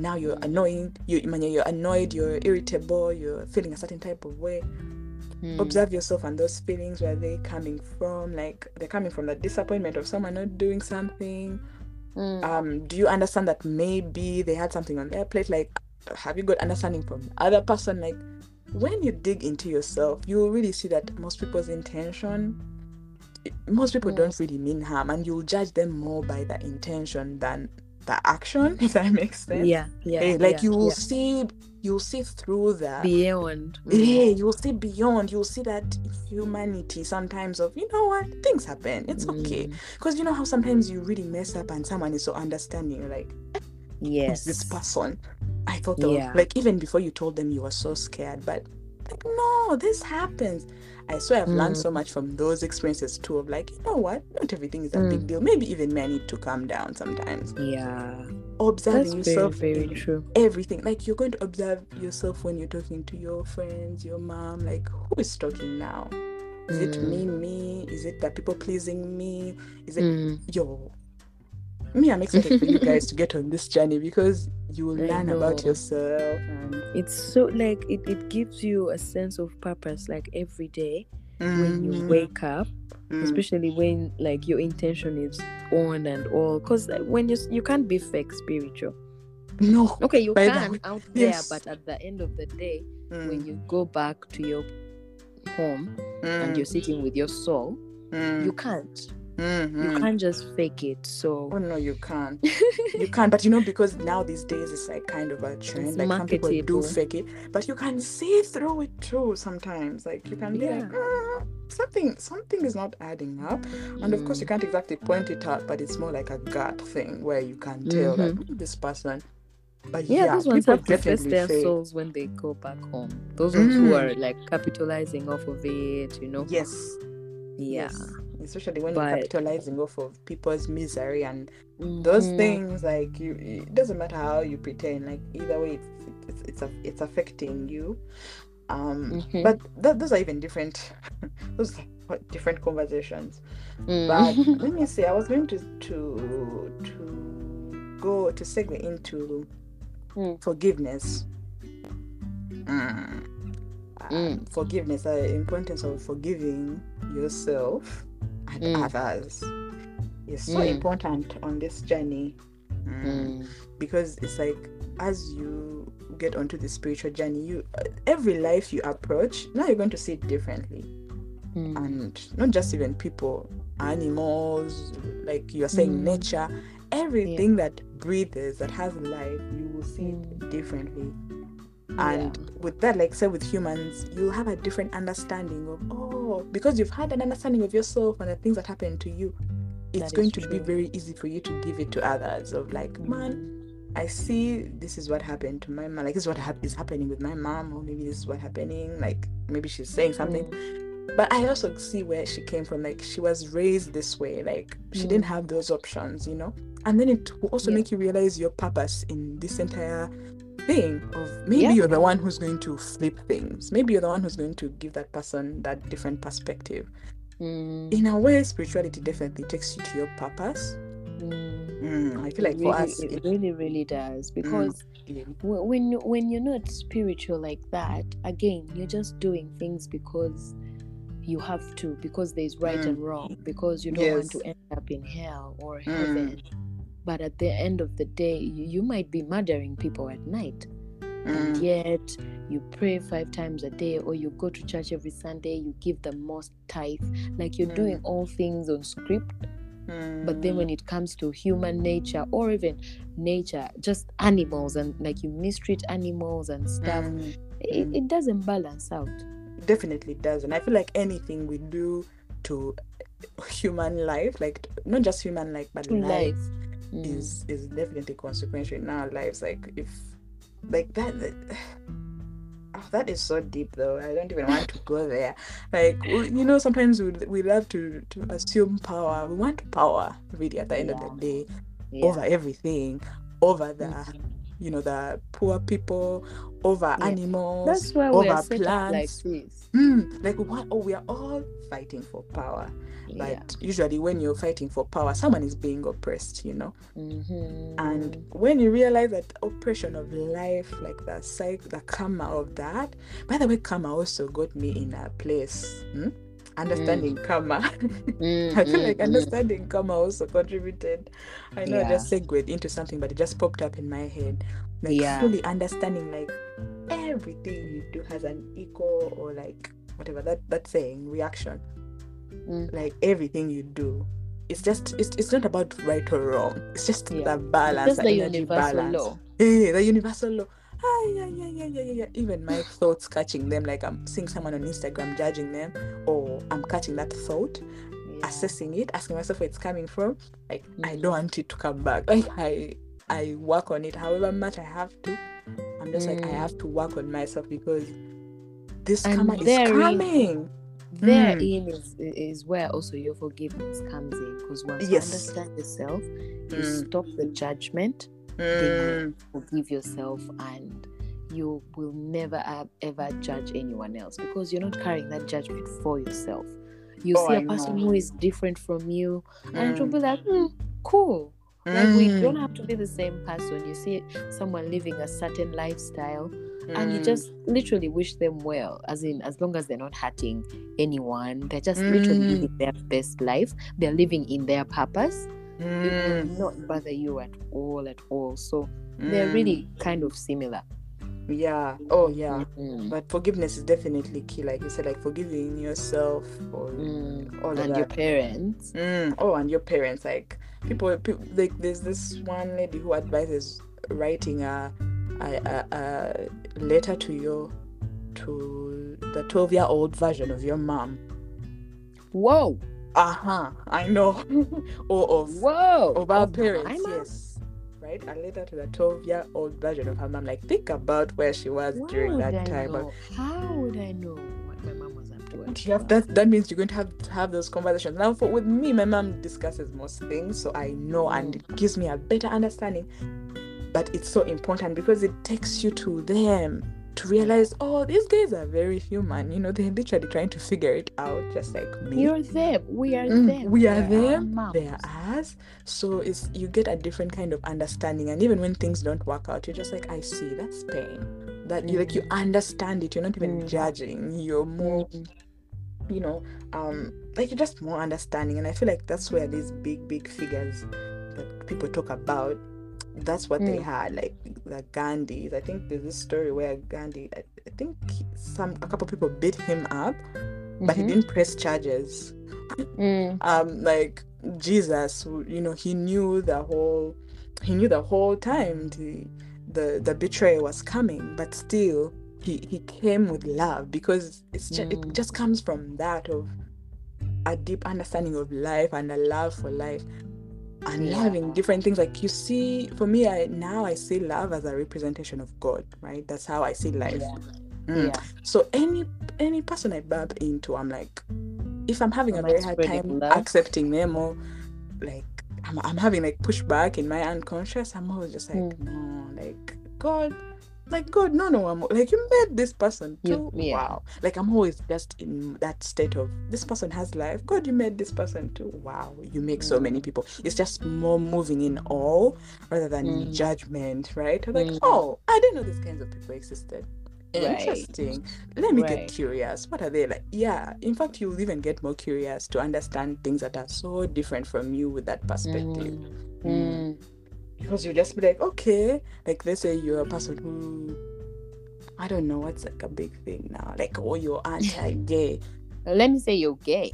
Now you're annoying. You, you're annoyed, you're irritable. You're feeling a certain type of way. Mm. Observe yourself and those feelings. Where they coming from? Like they're coming from the disappointment of someone not doing something. Mm. Um, do you understand that maybe they had something on their plate? Like, have you got understanding from the other person? Like, when you dig into yourself, you will really see that most people's intention, most people Mm. don't really mean harm, and you'll judge them more by the intention than the action. If that makes sense. yeah. Yeah. Eh, like yeah, you will yeah. see, you'll see through that. beyond. Yeah, you'll see beyond. You'll see that humanity sometimes of you know what things happen. It's okay Mm. because you know how sometimes you really mess up and someone is so understanding. You're like, Yes. this person? I thought they were Yeah. like even before you told them you were so scared, but like no, this happens. I swear I've learned Mm. so much from those experiences too. Of like, you know what? Not everything is a big Mm. deal. Maybe even men need to calm down sometimes. Yeah. Observing That's yourself very in true. everything. Like you're going to observe yourself when you're talking to your friends, your mom. Like who is talking now? Is it Mm. me, me? Is it the people pleasing me? Is it Mm. yo? Me, I'm excited for you guys to get on this journey because you will I learn about yourself and It's so like it, it gives you a sense of purpose like every day when you Mhm. wake up Mm. especially when like your intention is on and all because when you you can't be fake spiritual no. okay you the can way, out there yes. but at the end of the day Mm, when you go back to your home and mm, you're sitting with your soul mm, you can't mm, you mm. can't just fake it so Oh no, you can't. you can't. But you know, because now these days it's like kind of a trend. It's like some people do fake it, but you can see through it too. Sometimes, like you can be like, Yeah. "Ah, something, something is not adding up. And of course, Mm. you can't exactly point it out, but it's more like a gut thing where you can tell like "Mm, this person. But Mm-hmm. yeah, yeah, those ones have to face their souls when they go back home those ones who Mm. are like capitalizing off of it you know Yes. yeah Yes. Especially when But- you're capitalizing off of people's misery and those Mhm. things like you it doesn't matter how you pretend like either way it's it's it's, it's affecting you um Mhm. but th- those are even different those are different conversations Mm. but let me see i was going to to to go to segue into Mm. forgiveness Mm. Uh, Mm. forgiveness the importance of forgiving yourself and Mm. others is so Mm. important on this journey Mm. Mm. because it's like as you get onto the spiritual journey you every life you approach now you're going to see it differently Mm. and not just even people animals like you're saying Mm. nature everything that breathes that has life you will see it differently Yeah. and with that like say with humans you'll have a different understanding of oh because you've had an understanding of yourself and the things that happen to you it's That going to be very easy for you to give it to others of like man I see this is what happened to my mom. Like this is what hap- is happening with my mom, or maybe this is what happening. Like maybe she's saying something, mm. but I also see where she came from. Like she was raised this way. Like she mm. didn't have those options, you know. And then it will also Yeah. make you realize your purpose in this entire thing. Of maybe Yeah. you're the one who's going to flip things. Maybe you're the one who's going to give that person that different perspective. Mm. In a way, spirituality definitely takes you to your purpose. Mm. Mm, I feel like it for really, us, it it- really, really does because yeah. when when you're not spiritual like that, again, you're just doing things because you have to, because there's right Mm. and wrong, because you don't want to end up in hell or Mm. heaven. But at the end of the day, you, you might be murdering people at night, and Mm. yet you pray five times a day, or you go to church every Sunday, you give the most tithe, like you're Mm. doing all things on script. But then Mm. when it comes to human nature or even nature, just animals and like you mistreat animals and stuff, Mm. it, Mm. it doesn't balance out. definitely doesn't i feel like anything we do to human life like not just human life but life, life. Mm. is is definitely consequential in our lives like if like that oh, that is so deep though i don't even want to go there like you know sometimes we, we love to to assume power we want power really at the end of the day Yeah. over everything over the Mhm. you know the poor people over Yeah. animals That's why we are over set like plants this. Mm, like what? Oh, we are all fighting for power. But Yeah. usually, when you're fighting for power, someone is being oppressed, you know. Mhm. And when you realize that oppression of life, like the psych, the karma of that. By the way, karma also got me in a place. hmm? Understanding karma. Mm, I feel mm, like mm. understanding karma also contributed. I know I just Yeah. segued into something, but it just popped up in my head. Like Yeah. fully understanding like everything you do has an equal or like whatever that that saying reaction. Mm. Like everything you do. It's just it's, it's not about right or wrong. It's just Yeah. the balance, Just the energy universal balance. law. Yeah, the universal law. Ah, yeah, yeah, yeah, yeah, yeah. Even my thoughts catching them, like I'm seeing someone on Instagram judging them, or I'm catching that thought, Yeah. assessing it, asking myself where it's coming from. Like I Mhm. don't want it to come back. Like I I work on it however much I have to. I'm just like I Mm. have to work on myself because this karma is coming. Therein is is where also your forgiveness comes in because once Yes. you understand yourself, you Mm. stop the judgment, Mm, forgive yourself, and you will never ever judge anyone else because you're not carrying that judgment for yourself. You Oh, see I a person know. who is different from you, and it will mm, be like, hmm, cool. Like we mm. don't have to be the same person. You see someone living a certain lifestyle, and you Mm. just literally wish them well as in as long as they're not hurting anyone. They're just literally Mm. living their best life. They're living in their purpose. It Mm, will not bother you at all at all. So they're mm. really kind of similar. Yeah. Oh yeah. Mm, but forgiveness is definitely key like you said like forgiving yourself or mm. all of and your parents. Mm, oh, and your parents, like people, people, like there's this one lady who advises writing a, a, a, a letter to your, to the 12 year old version of your mom. whoa Uh huh. I know. or of whoa of our Of parents. Yes. Right, a letter to the 12 year old version of her mom. Like think about where she was Why during that I time. know? How would I know what my mom was up to? You have 12? that. That means you're going to have to have those conversations. Now, for with me, my mom discusses most things, so I know, and it gives me a better understanding. But it's so important because it takes you to them to realize, oh, these guys are very human. You know, they're literally trying to figure it out, just like me. You're them. We are Mm, them. we are They're them. They are us. So it's you get a different kind of understanding, and even when things don't work out, you're just like, I see that's pain. That you like you understand it. You're not even Mm. judging. You're more Mm. you know, um, like you're just more understanding. And I feel like that's where these big, big figures that people talk about, that's what they Mm. had, like the Gandhis. I think there's this story where Gandhi, I, I think some a couple people beat him up, but he Mhm. didn't press charges. Mm. Um, like Jesus, you know, he knew the whole, he knew the whole time the the the betrayal was coming, but still he he came with love because it's just, Mm. it just comes from that of a deep understanding of life and a love for life and Yeah. loving different things like you see for me I now I see love as a representation of God right that's how I see life Yeah. Mm. Yeah. so any any person I bump into I'm like if I'm having a Am I very hard time accepting them or like I'm, I'm having like pushback in my unconscious I'm always just like Mm. no like God like God no no I'm like you met this person too yeah. wow like I'm always just in that state of this person has life God you met this person too wow you make so Mm. many people it's just more moving in awe rather than Mm. judgment right like Mm. oh I didn't know these kinds of people existed Right. interesting let me Right. get curious what are they like yeah in fact you'll even get more curious to understand things that are so different from you with that perspective Mm. Mm. Because you just be like okay like let's say you're a person who i don't know what's like a big thing now like oh you're anti-gay Let me say you're gay.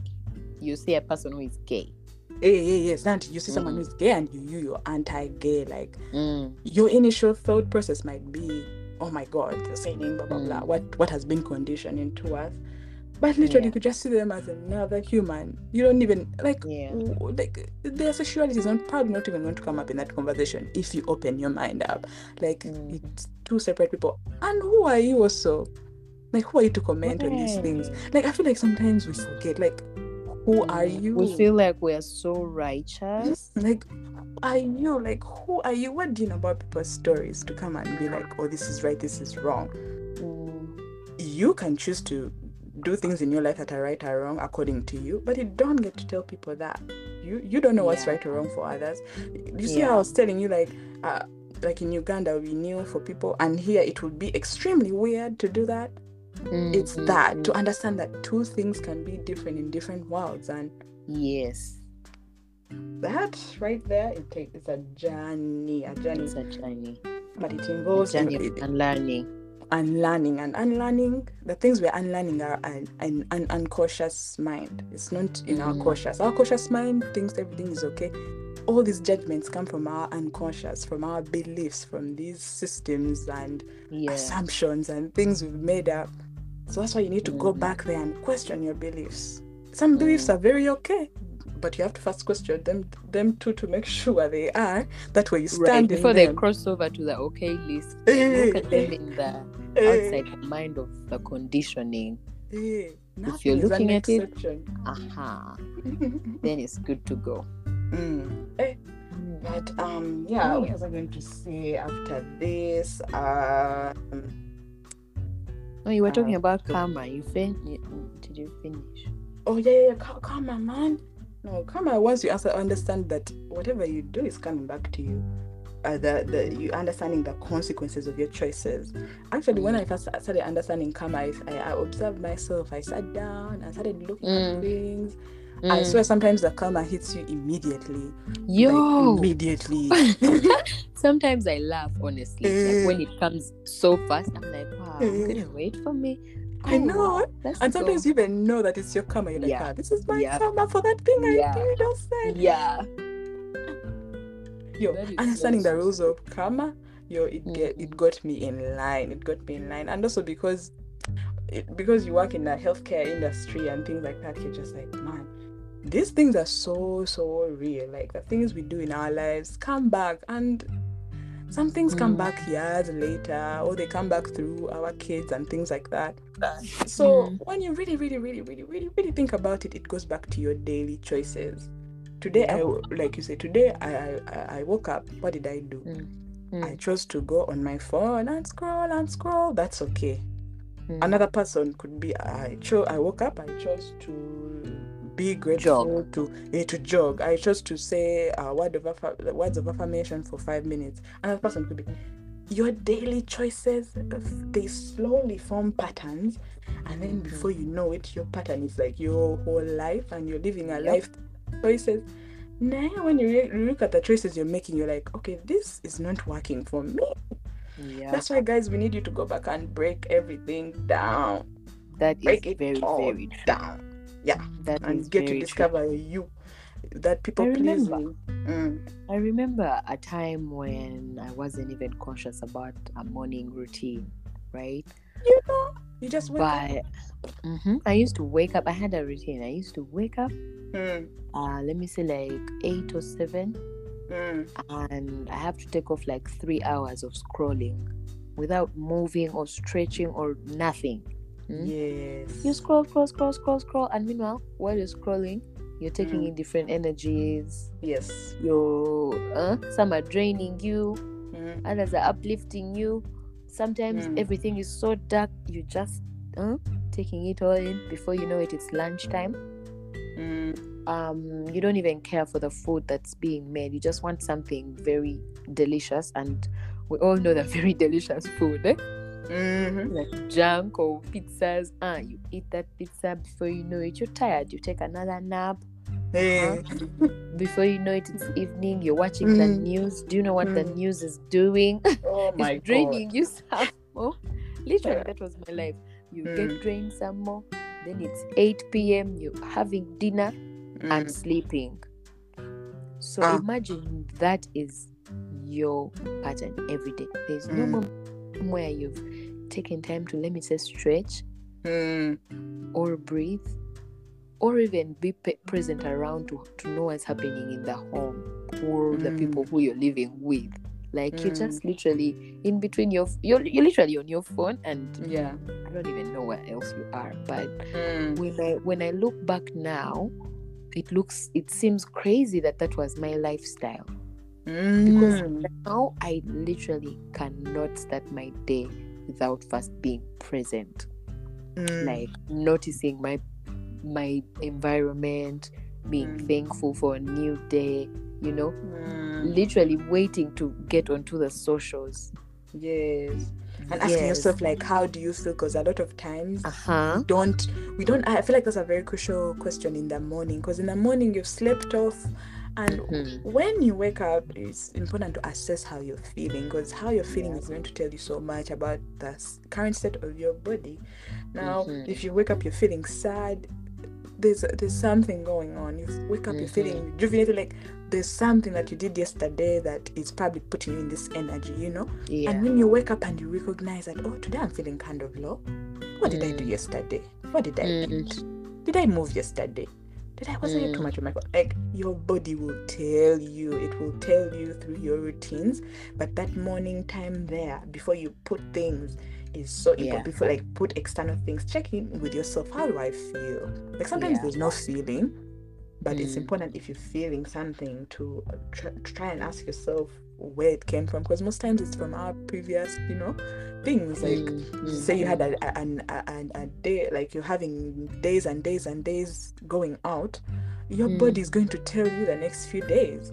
You see a person who is gay. hey yes and you see someone Mm. who's gay and you, you you're anti-gay like Mm. your initial thought process might be oh my god they're saying blah blah blah Mm. what what has been conditioned into us but literally Yeah. you could just see them as another human you don't even like Yeah. like their sexuality is not probably not even going to come up in that conversation if you open your mind up like Mm. it's two separate people and who are you also like who are you to comment on these things like i feel like sometimes we forget like who are Mm. you We feel like we're so righteous. like are you like who are you what do you know about people's stories to come and be like oh this is right this is wrong Mm. you can choose to do things in your life that are right or wrong according to you but you don't get to tell people that you you don't know what's Yeah. right or wrong for others you see Yeah. how i was telling you like uh like in uganda we knew for people and here it would be extremely weird to do that it's Mm, that to understand that two things can be different in different worlds and Yes. that right there it takes it's a journey a journey It's a journey. but it involves know, journey it- of unlearning. and unlearning the things we're unlearning are an, an, an uncautious mind it's not in our conscious our conscious mind thinks everything is okay all these judgments come from our unconscious from our beliefs from these systems and Yeah. assumptions and things we've made up so that's why you need to go Mhm. back there and question your beliefs some beliefs Mm. are very okay but you have to first question them them too to make sure they are that way you stand Right. in Before they cross over to the okay list, look at them in the outside the mind of the conditioning. eh, If you're looking at it, aha, then it's good to go. Mm. Eh, But um, yeah, what was I going to say after this? Um, Oh, you were talking Uh, about karma. You fin- Did you finish? oh yeah, yeah, yeah, karma, man. No, karma. Once you also understand that whatever you do is coming back to you. Uh, the, the you understanding the consequences of your choices. Actually, when I first started understanding karma, I, I observed myself. I sat down, and started looking mm. at things. Mm. I swear sometimes the karma hits you immediately. Yo, like, immediately. sometimes I laugh honestly. like when it comes so fast, I'm like, wow, couldn't wait for me. I know. and sometimes go. you even know that it's your karma. You're like, yeah. ah, this is my yeah. karma for that thing yeah. I did said. Yeah. Yo, understanding so the rules of karma, yo, it mm-hmm. get it got me in line. It got me in line. And also because it, because you work in the healthcare industry and things like that, you're just like, man, these things are so so real like the things we do in our lives come back and some things come mm. back years later or they come back through our kids and things like that so mm. when you really really really really really really think about it it goes back to your daily choices today i like you say today i i, I woke up what did i do mm. mm. i chose to go on my phone and scroll and scroll that's okay mm. another person could be i chose i woke up i chose to be grateful jog. to uh, to jog. I chose to say a word of aff- words of affirmation for five minutes. Another person could be your daily choices. They slowly form patterns, and then mm-hmm. before you know it, your pattern is like your whole life, and you're living a yep. life choices. Now, when you re- look at the choices you're making, you're like, okay, this is not working for me. Yeah. That's why, guys, we need you to go back and break everything down. That break is very, very down yeah that and get to discover true. you that people please mm. I remember a time when I wasn't even conscious about a morning routine, right? You know, you just wake but, up. Mm-hmm, I used to wake up. I had a routine. I used to wake up. Mm. Uh, let me say like eight or seven, mm. and I have to take off like three hours of scrolling without moving or stretching or nothing. Hmm? Yes. You scroll, scroll, scroll, scroll, scroll, and meanwhile, while you're scrolling, you're taking mm. in different energies. Yes. You, uh, some are draining you, mm. others are uplifting you. Sometimes mm. everything is so dark, you just uh, taking it all in. Before you know it, it's lunchtime. Mm. Um, you don't even care for the food that's being made. You just want something very delicious, and we all know that very delicious food. Eh? mm-hmm. like junk or pizzas. Ah, you eat that pizza before you know it, you're tired. You take another nap. Hey. Uh, before you know it, it's evening. You're watching mm. the news. Do you know what mm. the news is doing? Oh my it's draining you some more. Literally, that was my life. You mm. get drained some more. Then it's 8 p.m. You're having dinner and mm. sleeping. So ah. imagine that is your pattern every day. There's no mm. more where you've taken time to let me say stretch mm. or breathe or even be pe- present around to, to know what's happening in the home or mm. the people who you're living with like mm. you're just literally in between your you're, you're literally on your phone and yeah i don't even know where else you are but when i when i look back now it looks it seems crazy that that was my lifestyle because mm. now I literally cannot start my day without first being present. Mm. Like noticing my my environment, being mm. thankful for a new day, you know, mm. literally waiting to get onto the socials. Yes. And asking yes. yourself like how do you feel? Because a lot of times uh-huh. we don't we don't I feel like that's a very crucial question in the morning. Because in the morning you've slept off and mm-hmm. when you wake up, it's important to assess how you're feeling because how you're feeling yeah. is going to tell you so much about the current state of your body. Now, mm-hmm. if you wake up, you're feeling sad, there's there's something going on. You wake up, mm-hmm. you're feeling rejuvenated, like there's something that you did yesterday that is probably putting you in this energy, you know? Yeah. And when you wake up and you recognize that, oh, today I'm feeling kind of low. What did I do mm. yesterday? What did I eat? Mm. Did I move yesterday? Did I wasn't mm. too much of my fault? Like your body will tell you, it will tell you through your routines. But that morning time there, before you put things, is so important. Yeah. Like put external things, check in with yourself. How do I feel? Like sometimes yeah. there's no feeling, but mm. it's important if you're feeling something to try, try and ask yourself where it came from because most times it's from our previous you know things like mm-hmm. say you had a, a, a, a, day like you're having days and days and days going out your mm. body is going to tell you the next few days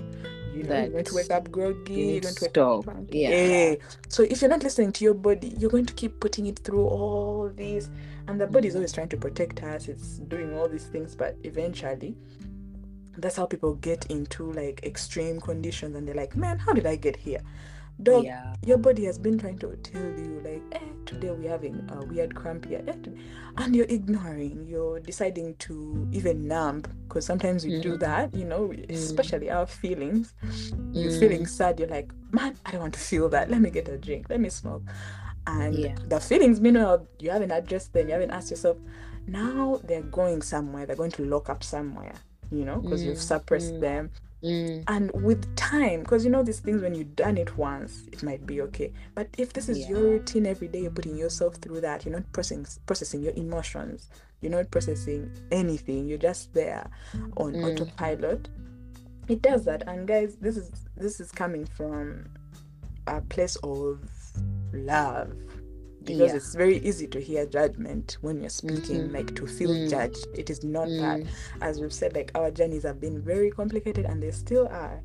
You know, That you're going to wake up groggy. you You're going to stop. up. Yeah. Eh. So if you're not listening to your body, you're going to keep putting it through all these, and the body is always trying to protect us. It's doing all these things, but eventually, that's how people get into like extreme conditions, and they're like, "Man, how did I get here?" Dog, Yeah. your body has been trying to tell you like eh, today we're having a weird cramp here eh, and you're ignoring you're deciding to even numb because sometimes we do Mm. that you know especially our feelings you're Mm. feeling sad you're like man i don't want to feel that let me get a drink let me smoke and Yeah. the feelings meanwhile you haven't addressed them you haven't asked yourself now they're going somewhere they're going to lock up somewhere you know because you've Mm, suppressed mm. them Mm. and with time because you know these things when you've done it once it might be okay but if this is Yeah. your routine every day you're putting yourself through that you're not processing processing your emotions you're not processing anything you're just there on Mm. autopilot it does that and guys this is this is coming from a place of love because Yeah. it's very easy to hear judgment when you're speaking Mhm. like to feel Mm. judged it is not that Mm. as we've said like our journeys have been very complicated and they still are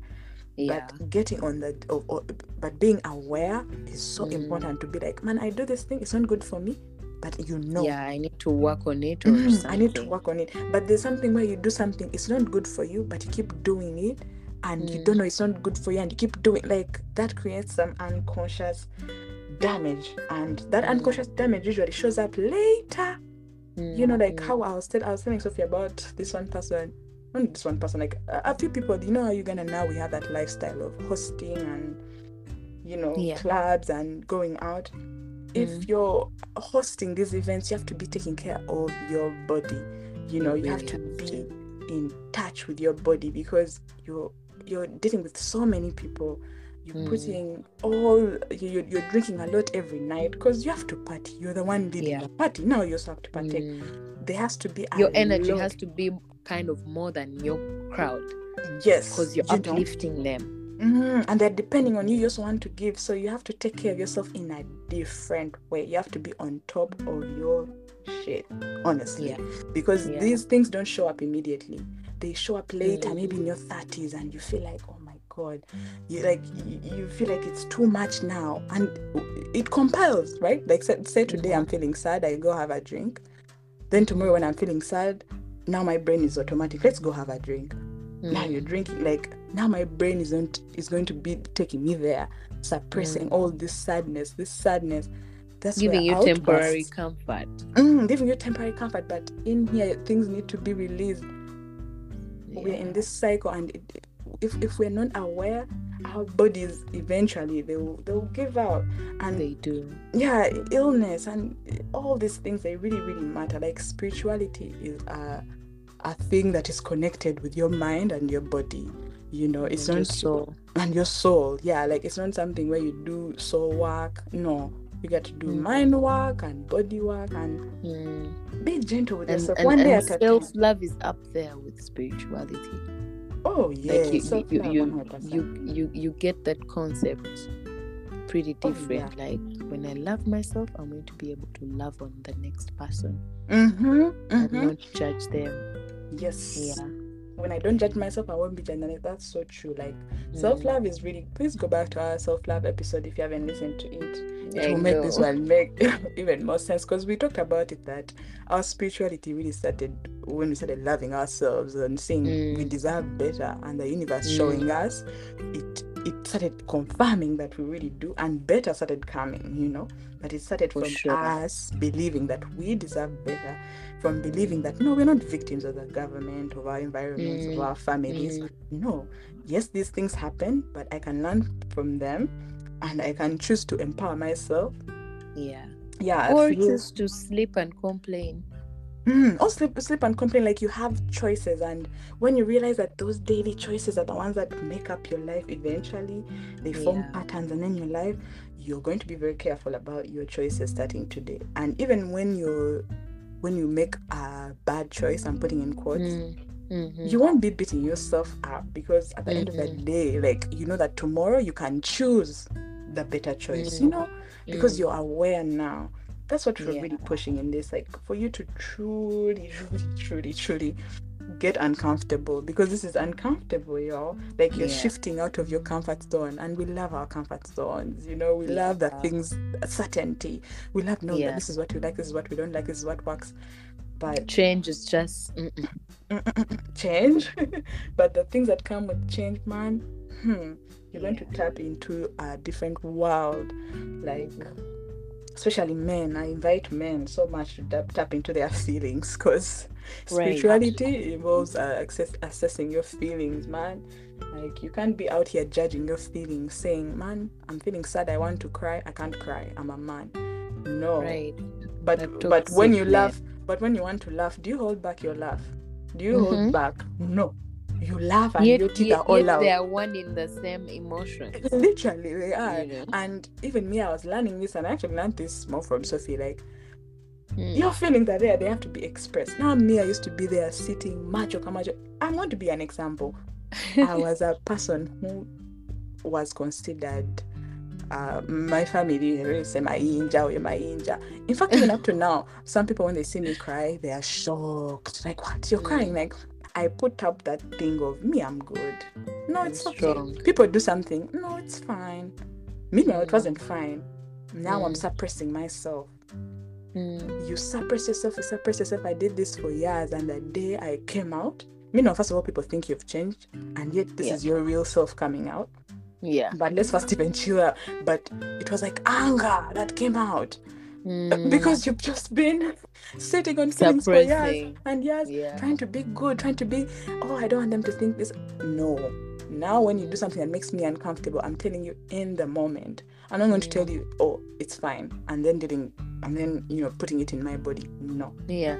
Yeah. but getting on that or, or- but being aware is so Mm. important to be like man i do this thing it's not good for me but you know Yeah, I need to work on it or "Mm, i need to work on it but there's something where you do something it's not good for you but you keep doing it and you Mm. don't know it's not good for you and you keep doing like that creates some unconscious damage and that Mm. unconscious damage usually shows up later you know like Mm, how i was tell, i was telling sophie about this one person not this one person like a, a few people you know how uganda now we have that lifestyle of hosting and you know Yeah. clubs and going out if Mm. you're hosting these events you have to be taking care of your body you know you have really to have be to. in touch with your body because you're you're dealing with so many people you're Mm. putting all you- you're, you're drinking a lot every night because you have to party you're the one leading Yeah. the party now you also have to partake Mm. there has to be Your energy lot- has to be kind of more than your crowd yes because you're you uplifting them. Mhm, and they're depending on you you also want to give so you have to take care of yourself in a different way you have to be on top of your shit honestly Yeah. because Yeah. these things don't show up immediately they show up later Mm. maybe in your 30s and you feel like oh god you like you, you feel like it's too much now. And it compels right? Like say, say today i'm feeling sad i go have a drink. Then tomorrow when i'm feeling sad now my brain is automatic let's go have a drink. Now Mm. you're drinking like now my brain isn't is going to be taking me there suppressing all this sadness this sadness. That's Mm. giving you where temporary comfort. Mm, giving you temporary comfort but in here things need to be released. We're in this cycle and it, if, if we're not aware our bodies eventually they will they will give out and They do. yeah illness and all these things they really really matter like spirituality is a, a thing that is connected with your mind and your body you know it's And not soul. and your soul yeah like it's not something where you do soul work no you got to do Mm. mind work and body work and Mm. be gentle with And, yourself and, one day and at a time self love is up there with spirituality. Oh yeah like you you, self-love, you, you you you get that concept pretty Oh, different. like when i love myself i'm going to be able to love on the next person. Mm-hmm, and mm-hmm. not judge them. Yes. Yeah when I don't judge myself, I won't be judged. That's so true. Like Mm. self love is really. Please go back to our self love episode if you haven't listened to it. It will make this one make even more sense because we talked about it that our spirituality really started when we started loving ourselves and seeing we Mm. deserve better, and the universe Mm. showing us it. It started confirming that we really do, and better started coming. You know, but it started For from sure. us believing that we deserve better, from believing that no, we're not victims of the government, of our environments, of Mm, our families. mm. No, yes, these things happen, but I can learn from them and I can choose to empower myself. yeah Yeah, or choose to sleep and complain Mm, or sleep, sleep and complain like you have choices, and when you realize that those daily choices are the ones that make up your life eventually, they form Yeah. patterns, and then your life, you're going to be very careful about your choices starting today. And even when you're when you make a bad choice, I'm putting in quotes, Mm, mhm. you won't be beating yourself up because at the end of the Mhm. day, like you know that tomorrow you can choose the better choice, you Mm. know, because Mm. you're aware now. That's what we're really pushing in this, like for you to truly, truly, truly, truly get uncomfortable because this is uncomfortable, y'all. Like you're Yeah. shifting out of your comfort zone, and we love our comfort zones. You know, we love that things certainty. We love knowing Yeah. that this is what we like, this is what we don't like, this is what works. But Change is just mm-mm. change, but the things that come with change, man, hmm, you're going to tap into a different world. Like, especially men, I invite men so much to tap, tap into their feelings because Right. spirituality involves uh, access, assessing your feelings, man. Like, you can't be out here judging your feelings, saying, man, I'm feeling sad, I want to cry, I can't cry, I'm a man. No. right. But but when you laugh, but when you want to laugh, do you hold back your laugh? Do you Mhm. hold back? No. You laugh and Yet, yet, are all yet out. they are one in the same emotion. Literally, they are. Know? And even me, I was learning this, and I actually learned this more from Sophie. Like, Mm. your feelings are there; they have to be expressed. Now, me, I used to be there sitting macho kamacho. I'm going to be an example. I was a person who was considered uh, my family really say mainja or mainja. In fact, even up to now, some people when they see me cry, they are shocked. Like, what? You're Mm. crying? Like, I put up that thing of me, I'm good. No, it's okay. strong. People do something. No, it's fine. Meanwhile, it Mm. wasn't fine. Now I'm Mm. suppressing myself. Mm. You suppress yourself, you suppress yourself. I did this for years, and the day I came out, meanwhile, first of all, people think you've changed, and yet this Yeah. is your real self coming out Yeah. but let's first even chill out. But it was like anger that came out Mm. because you've just been sitting on feelings for years and years, Yeah. trying to be good, trying to be, oh, I don't want them to think this. No. Now, when you do something that makes me uncomfortable, I'm telling you in the moment. I'm not going to tell you, oh, it's fine, and then dealing, and then you know, putting it in my body. No, Yeah.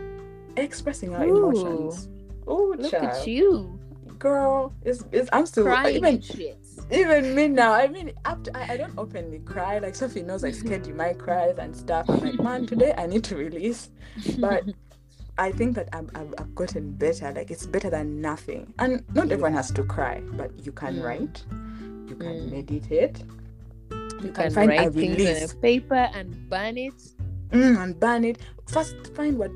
expressing our Ooh. emotions. Oh, Look child, at you. girl, it's, it's I'm still Crying even shit. Even me now, I mean, to, I, I don't openly cry. Like Sophie knows I scared you might cry and stuff. I'm like, man, today I need to release. But I think that I've, I've gotten better. Like it's better than nothing. And not everyone has to cry, but you can Mm. write, you can Mm. meditate, you can can find a write things release. on a paper and burn it. mm, and burn it. First, find what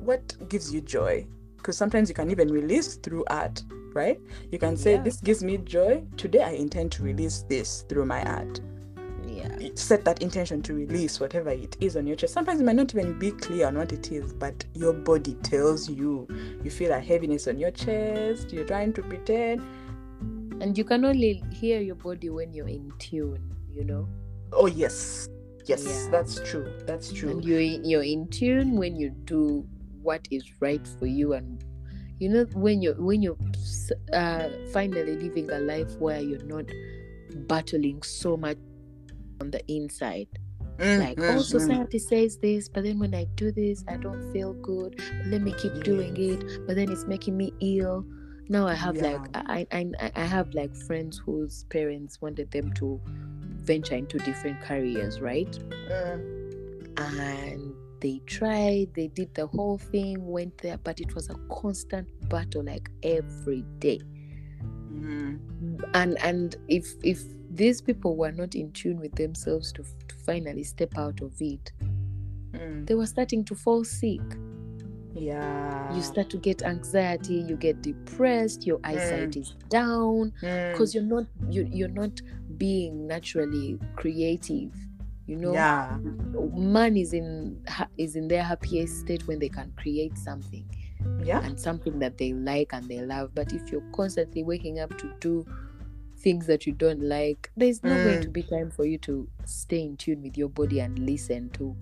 what gives you joy, because sometimes you can even release through art. Right? You can mm, say, Yeah. "This gives me joy. Today, I intend to release this through my art." Yeah. set that intention to release whatever it is on your chest. Sometimes it might not even be clear on what it is, but your body tells you. You feel a heaviness on your chest, you're trying to pretend. And you can only hear your body when you're in tune, you know? Oh, yes. Yes, Yeah. that's true. That's true. And you're in, you're in tune when you do what is right for you and you know when you're when you're uh, finally living a life where you're not battling so much on the inside. Mm, like oh mm. society says this but then when i do this i don't feel good. But let me keep doing it but then it's making me ill. Now i have like Yeah. I, I I- i have like friends whose parents wanted them to venture into different careers right? Mm, and they tried they did the whole thing went there but it was a constant battle like every day mm. and and if if these people were not in tune with themselves to, to finally step out of it Mm. they were starting to fall sick Yeah. you start to get anxiety you get depressed your eyesight is down Mm. because you're not you, you're not being naturally creative you know Yeah. man is in is in their happiest state when they can create something Yeah. and something that they like and they love but if you're constantly waking up to do things that you don't like there's not going Mm. to be time for you to stay in tune with your body and listen to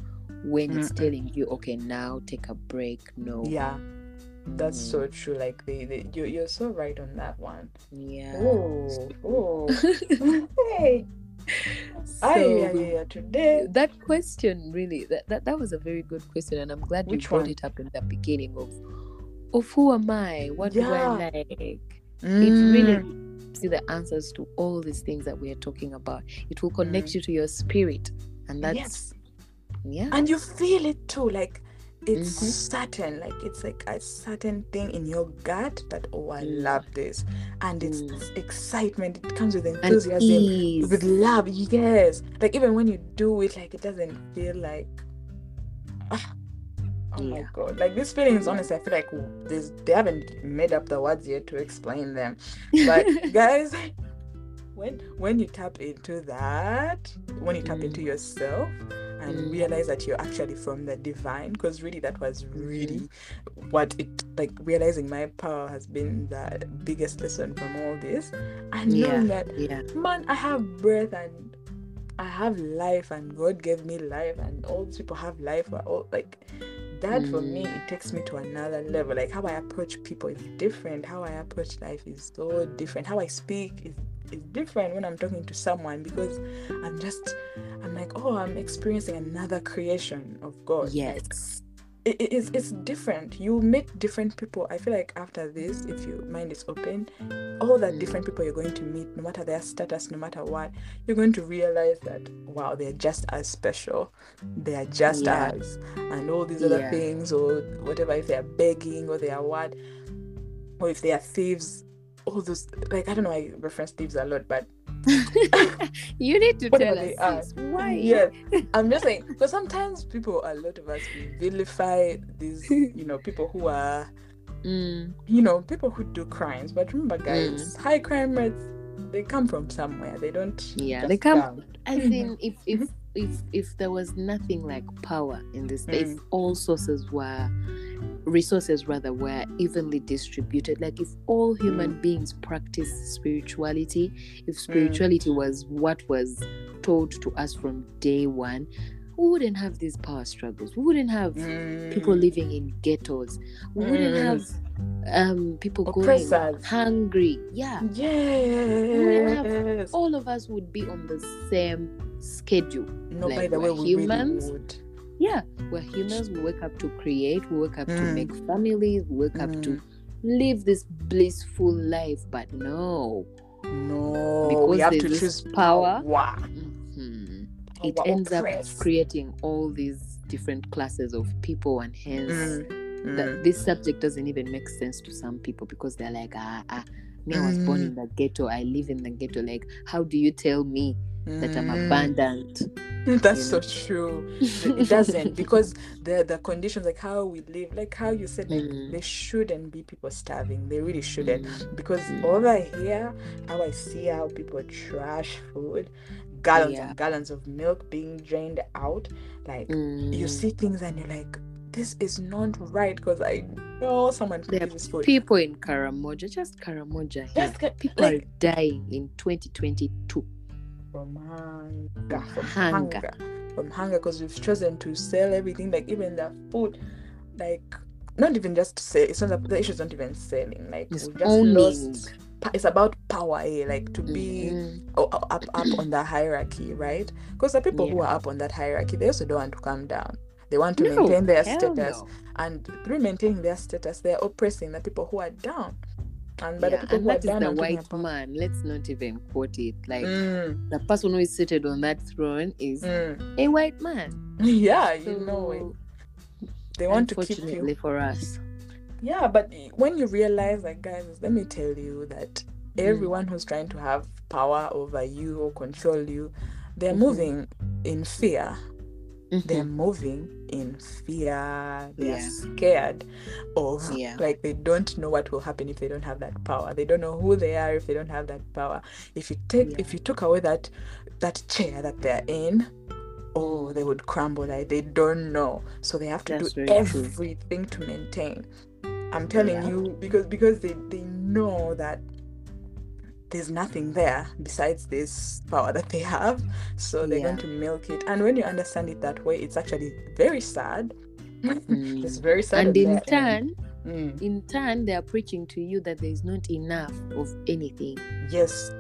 when it's Mm-mm. telling you okay now take a break no Yeah. That's Mm, so true. Like they, they you, you're so right on that one. yeah Oh, oh. hey. So Ay, yeah, yeah, yeah. Today. that question really that, that that was a very good question and i'm glad Which you brought one? it up in the beginning of of who am i what do i like it Mm. really see the answers to all these things that we are talking about it will connect Mm. you to your spirit and that's yes. yeah and you feel it too like it's Mhm. certain like it's like a certain thing in your gut that oh i Mm. love this and it's Mm. this excitement it comes with enthusiasm with love yes like even when you do it like it doesn't feel like ah, Oh my god! Like these feelings, honestly, I feel like there's, they haven't made up the words yet to explain them. But guys, when when you tap into that, when you tap Mm. into yourself and Mm. realize that you're actually from the divine, because really that was Mm-hmm. really what it like realizing my power has been the biggest lesson from all this, and Yeah. knowing that yeah. man, I have breath and I have life, and God gave me life, and all these people have life. Or all like that for me, Mm. it takes me to another level. Like how I approach people is different. How I approach life is so different. How I speak is is different when I'm talking to someone because I'm just I'm like, oh, I'm experiencing another creation of God. Yes. it, it- it's it's different. You meet different people. I feel like after this, if your mind is open, all the Mm. different people you're going to meet, no matter their status, no matter what, you're going to realize that wow, they're just as special. They are just Yeah. as, and all these other Yeah. things or whatever. If they are begging or they are what, or if they are thieves, all those like I don't know. I reference thieves a lot, but you need to tell us why. yeah, I'm just saying because sometimes people, a lot of us, we vilify these, you know, people who are Mm, you know, people who do crimes. But remember, guys, Mm. high crime rates they come from somewhere. They don't. Yeah, they come- come. as in if if if if there was nothing like power in this if Mm. all sources were resources rather were evenly distributed like if all human Mm. beings practice spirituality if spirituality was what was told to us from day one we wouldn't have these power struggles we wouldn't have people Mm. living in ghettos we wouldn't Mm. have um people going hungry yeah wouldn't Yes. all of us would be on the same schedule. No, by like the way, we're humans. really yeah we're humans. We wake up to create. We wake up to Mm. make families. We wake up to Mm. live this blissful life. But no. No, Because we have to this choose power. Wow. mhm, it Power ends up creating all these different classes of people and hence Mm, that mm. this subject doesn't even make sense to some people because they're like ah, ah me i was born in the ghetto. I live in the ghetto. Like how do you tell me that i'm Mm. abandoned That's so know? true. It doesn't because the the conditions like how we live, like how you said, Mm. there shouldn't be people starving. They really shouldn't. Mm. Because Mm. over here, how I see how people trash food, gallons Yeah. and gallons of milk being drained out. Like you Mm. see things and you're like, this is not right. Because I know someone There are food. people in Karamoja, just Karamoja. Just get, People like are dying in 2022. From hunger, from Hunger. hunger, from hunger, because we've chosen to sell everything, like even the food, like not even just sell. It's not the issue is not even selling. Like It's we just owning. lost. It's about power, eh? Like to be Mhm. o- up up on the hierarchy, right? Because the people who are up on that hierarchy, they also don't want to come down. They want to No, maintain their status, no. and through maintaining their status, they're oppressing the people who are down. And by Yeah, the people and who are that down, the white man. Let's not even quote it. Like Mm, the person who is seated on that throne is mm. a white man. Yeah, you know it. They want to keep you. for us. Yeah, but when you realize, like, guys, let me tell you that Mm. everyone who's trying to have power over you or control you, they're Mhm. moving in fear. They're Mhm. moving in fear. They're scared of, Yeah. like, they don't know what will happen if they don't have that power. They don't know who they are if they don't have that power. If you take, Yeah. if you took away that, that chair that they're in, oh, they would crumble. Like they don't know, so they have to That's do very true. everything to maintain. I'm telling Yeah. you because because they they know that there's nothing there besides this power that they have, so they're going to milk it. And when you understand it that way, it's actually very sad. Mm. it's very sad. And in turn, Mm, in turn, they are preaching to you that there is not enough of anything. yes,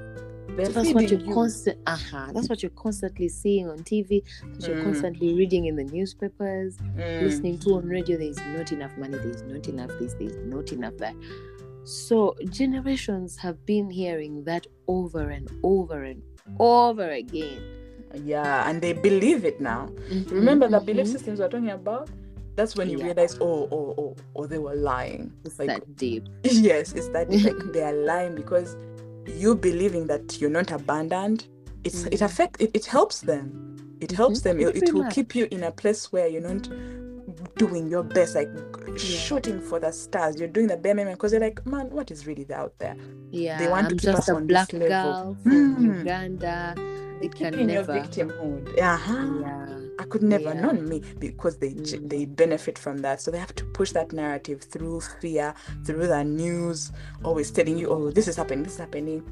So that's what you're you. constant. Uh-huh. That's what you're constantly seeing on TV. That you're Mm. constantly reading in the newspapers, Mm, listening to on radio. There is not enough money. There is not enough this. There is not enough that. So generations have been hearing that over and over and over again. yeah, and they believe it now. Remember the belief Mhm. systems we're talking about? That's when you Yeah. realize, oh, oh, oh, oh, they were lying. It's Like, that deep. yes, it's that like they are lying because you believing that you're not abandoned. It's it Mhm. affect it, it helps them. It helps them. It, it will much. keep you in a place where you're not doing your best, like shooting for the stars. You're doing the bare minimum because you're like, man, what is really out there? Yeah, They want I'm to keep just us a on black this level. Mm. Uganda. They can in your never. victimhood. Uh-huh. Yeah. I could never, Yeah. not me, because they Mm. they benefit from that. So they have to push that narrative through fear, through the news, always telling you, oh, this is happening, this is happening.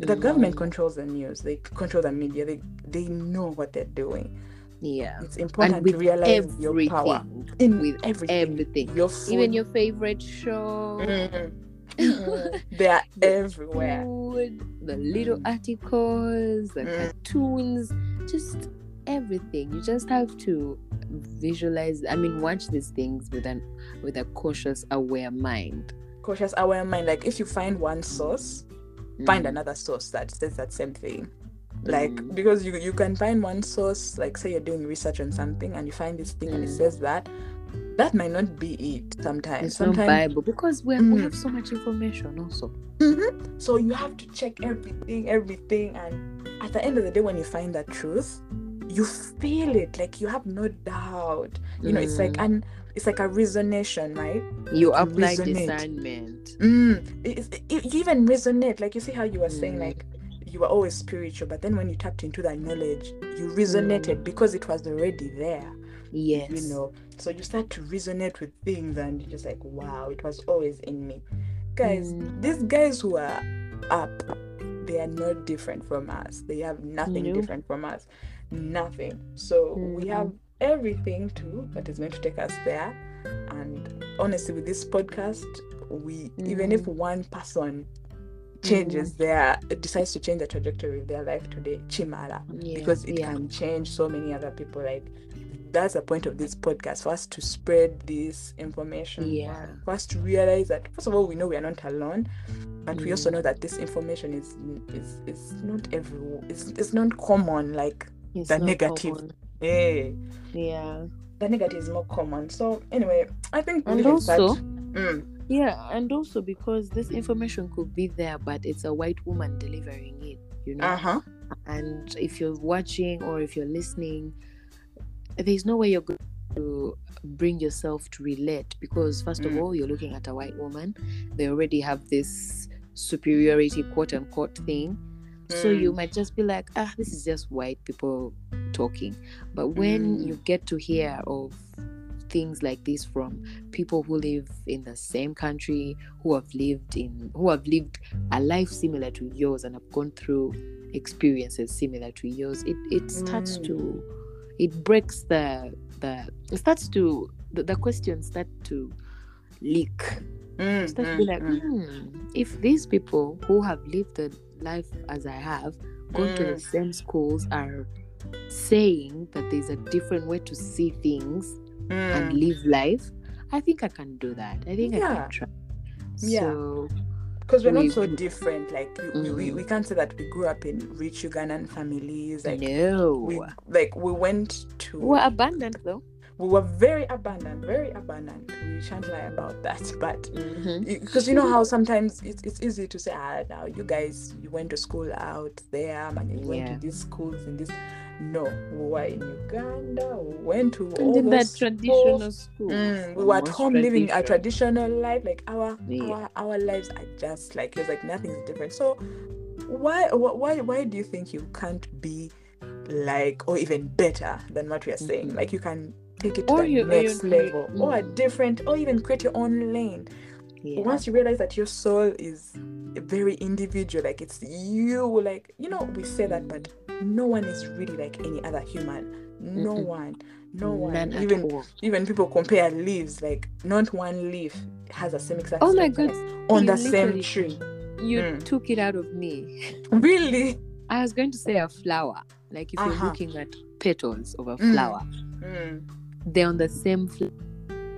The Mm. government controls the news. They control the media. They they know what they're doing. Yeah. It's And important with to realize your power everything. in with everything. everything. Your food, Even your favorite show. Mm. Mm. they are The everywhere. food, the little articles, the Mm. cartoons, just everything. You just have to visualize. I mean, watch these things with an with a cautious, aware mind. Cautious, aware mind. Like if you find one source, find Mm. another source that says that same thing. Like Mm. because you you can find one source like say you're doing research on something and you find this thing and it Mm. says that that might not be it sometimes It's not sometimes Bible because we we Mm. have so much information also. Mhm. so you have to check everything everything and at the end of the day when you find that truth you feel it like you have no doubt you know it's like Mm. an it's like a resonation right You apply resonate. discernment. mm, it, it, it- you even resonate like you see how you were saying Mm. like you were always spiritual but then when you tapped into that knowledge you resonated because it was already there Yes. you know so you start to resonate with things and you're just like wow it was always in me guys Mm. these guys who are up they are not different from us they have nothing No. different from us nothing so we Mhm. have everything too that is going to take us there and honestly with this podcast we even if Mhm. one person changes their decides to change the trajectory of their life today chimala Yeah, because it yeah. can change so many other people like that's the point of this podcast for us to spread this information Yeah. for us to realize that first of all we know we are not alone but we also Mm. know that this information is is is not every it's, it's not common like It's the negative. common. hey Yeah. the negative is more common so anyway i think we And also- start Mm, Yeah, and also because this information could be there, but it's a white woman delivering it, you know. uh-huh And if you're watching or if you're listening, there's no way you're going to bring yourself to relate because, first of Mm. all, you're looking at a white woman. They already have this superiority, quote unquote, thing. So you Mm. might just be like, ah, this is just white people talking. But when Mm. you get to hear of things like this from people who live in the same country, who have lived in who have lived a life similar to yours and have gone through experiences similar to yours, it, it starts Mm. to it breaks the the it starts to the, the questions start to leak Mm, start to mm, be like, mm. hmm, if these people who have lived the life as I have, gone to the Mm. same schools, are saying that there's a different way to see things and Mm. live life, I think I can do that. I think I can try. Yeah. So because we're we- not so different like we, we, we Mhm. can't say that we grew up in rich ugandan families like no, we like we went to we're abundant though. we were very abundant very abundant we shan't lie about that but because you know how sometimes it's, it's easy to say ah now you guys you went to school out there and you went Yeah. to these schools in this no we were in uganda we went to all And in that those traditional schools. school, Mm, we were at home living a traditional life like our Yeah. our our lives are just like it's like nothing's different so why why why do you think you can't be like or even better than what we are saying Mhm. like you can take it to Or the you- or you next create- level or a mm. different or even create your own lane Yeah. once you realize that your soul is very individual like it's you like you know we say that but no one is really like any other human no Mm-mm. one no one None even even people compare leaves like not one leaf has the same exact Oh my God, on you the same tree You Mm. took it out of me. really I was going to say a flower. Like if you're Uh-huh. looking at petals of a Mm. flower, Mm, they're on the same flower.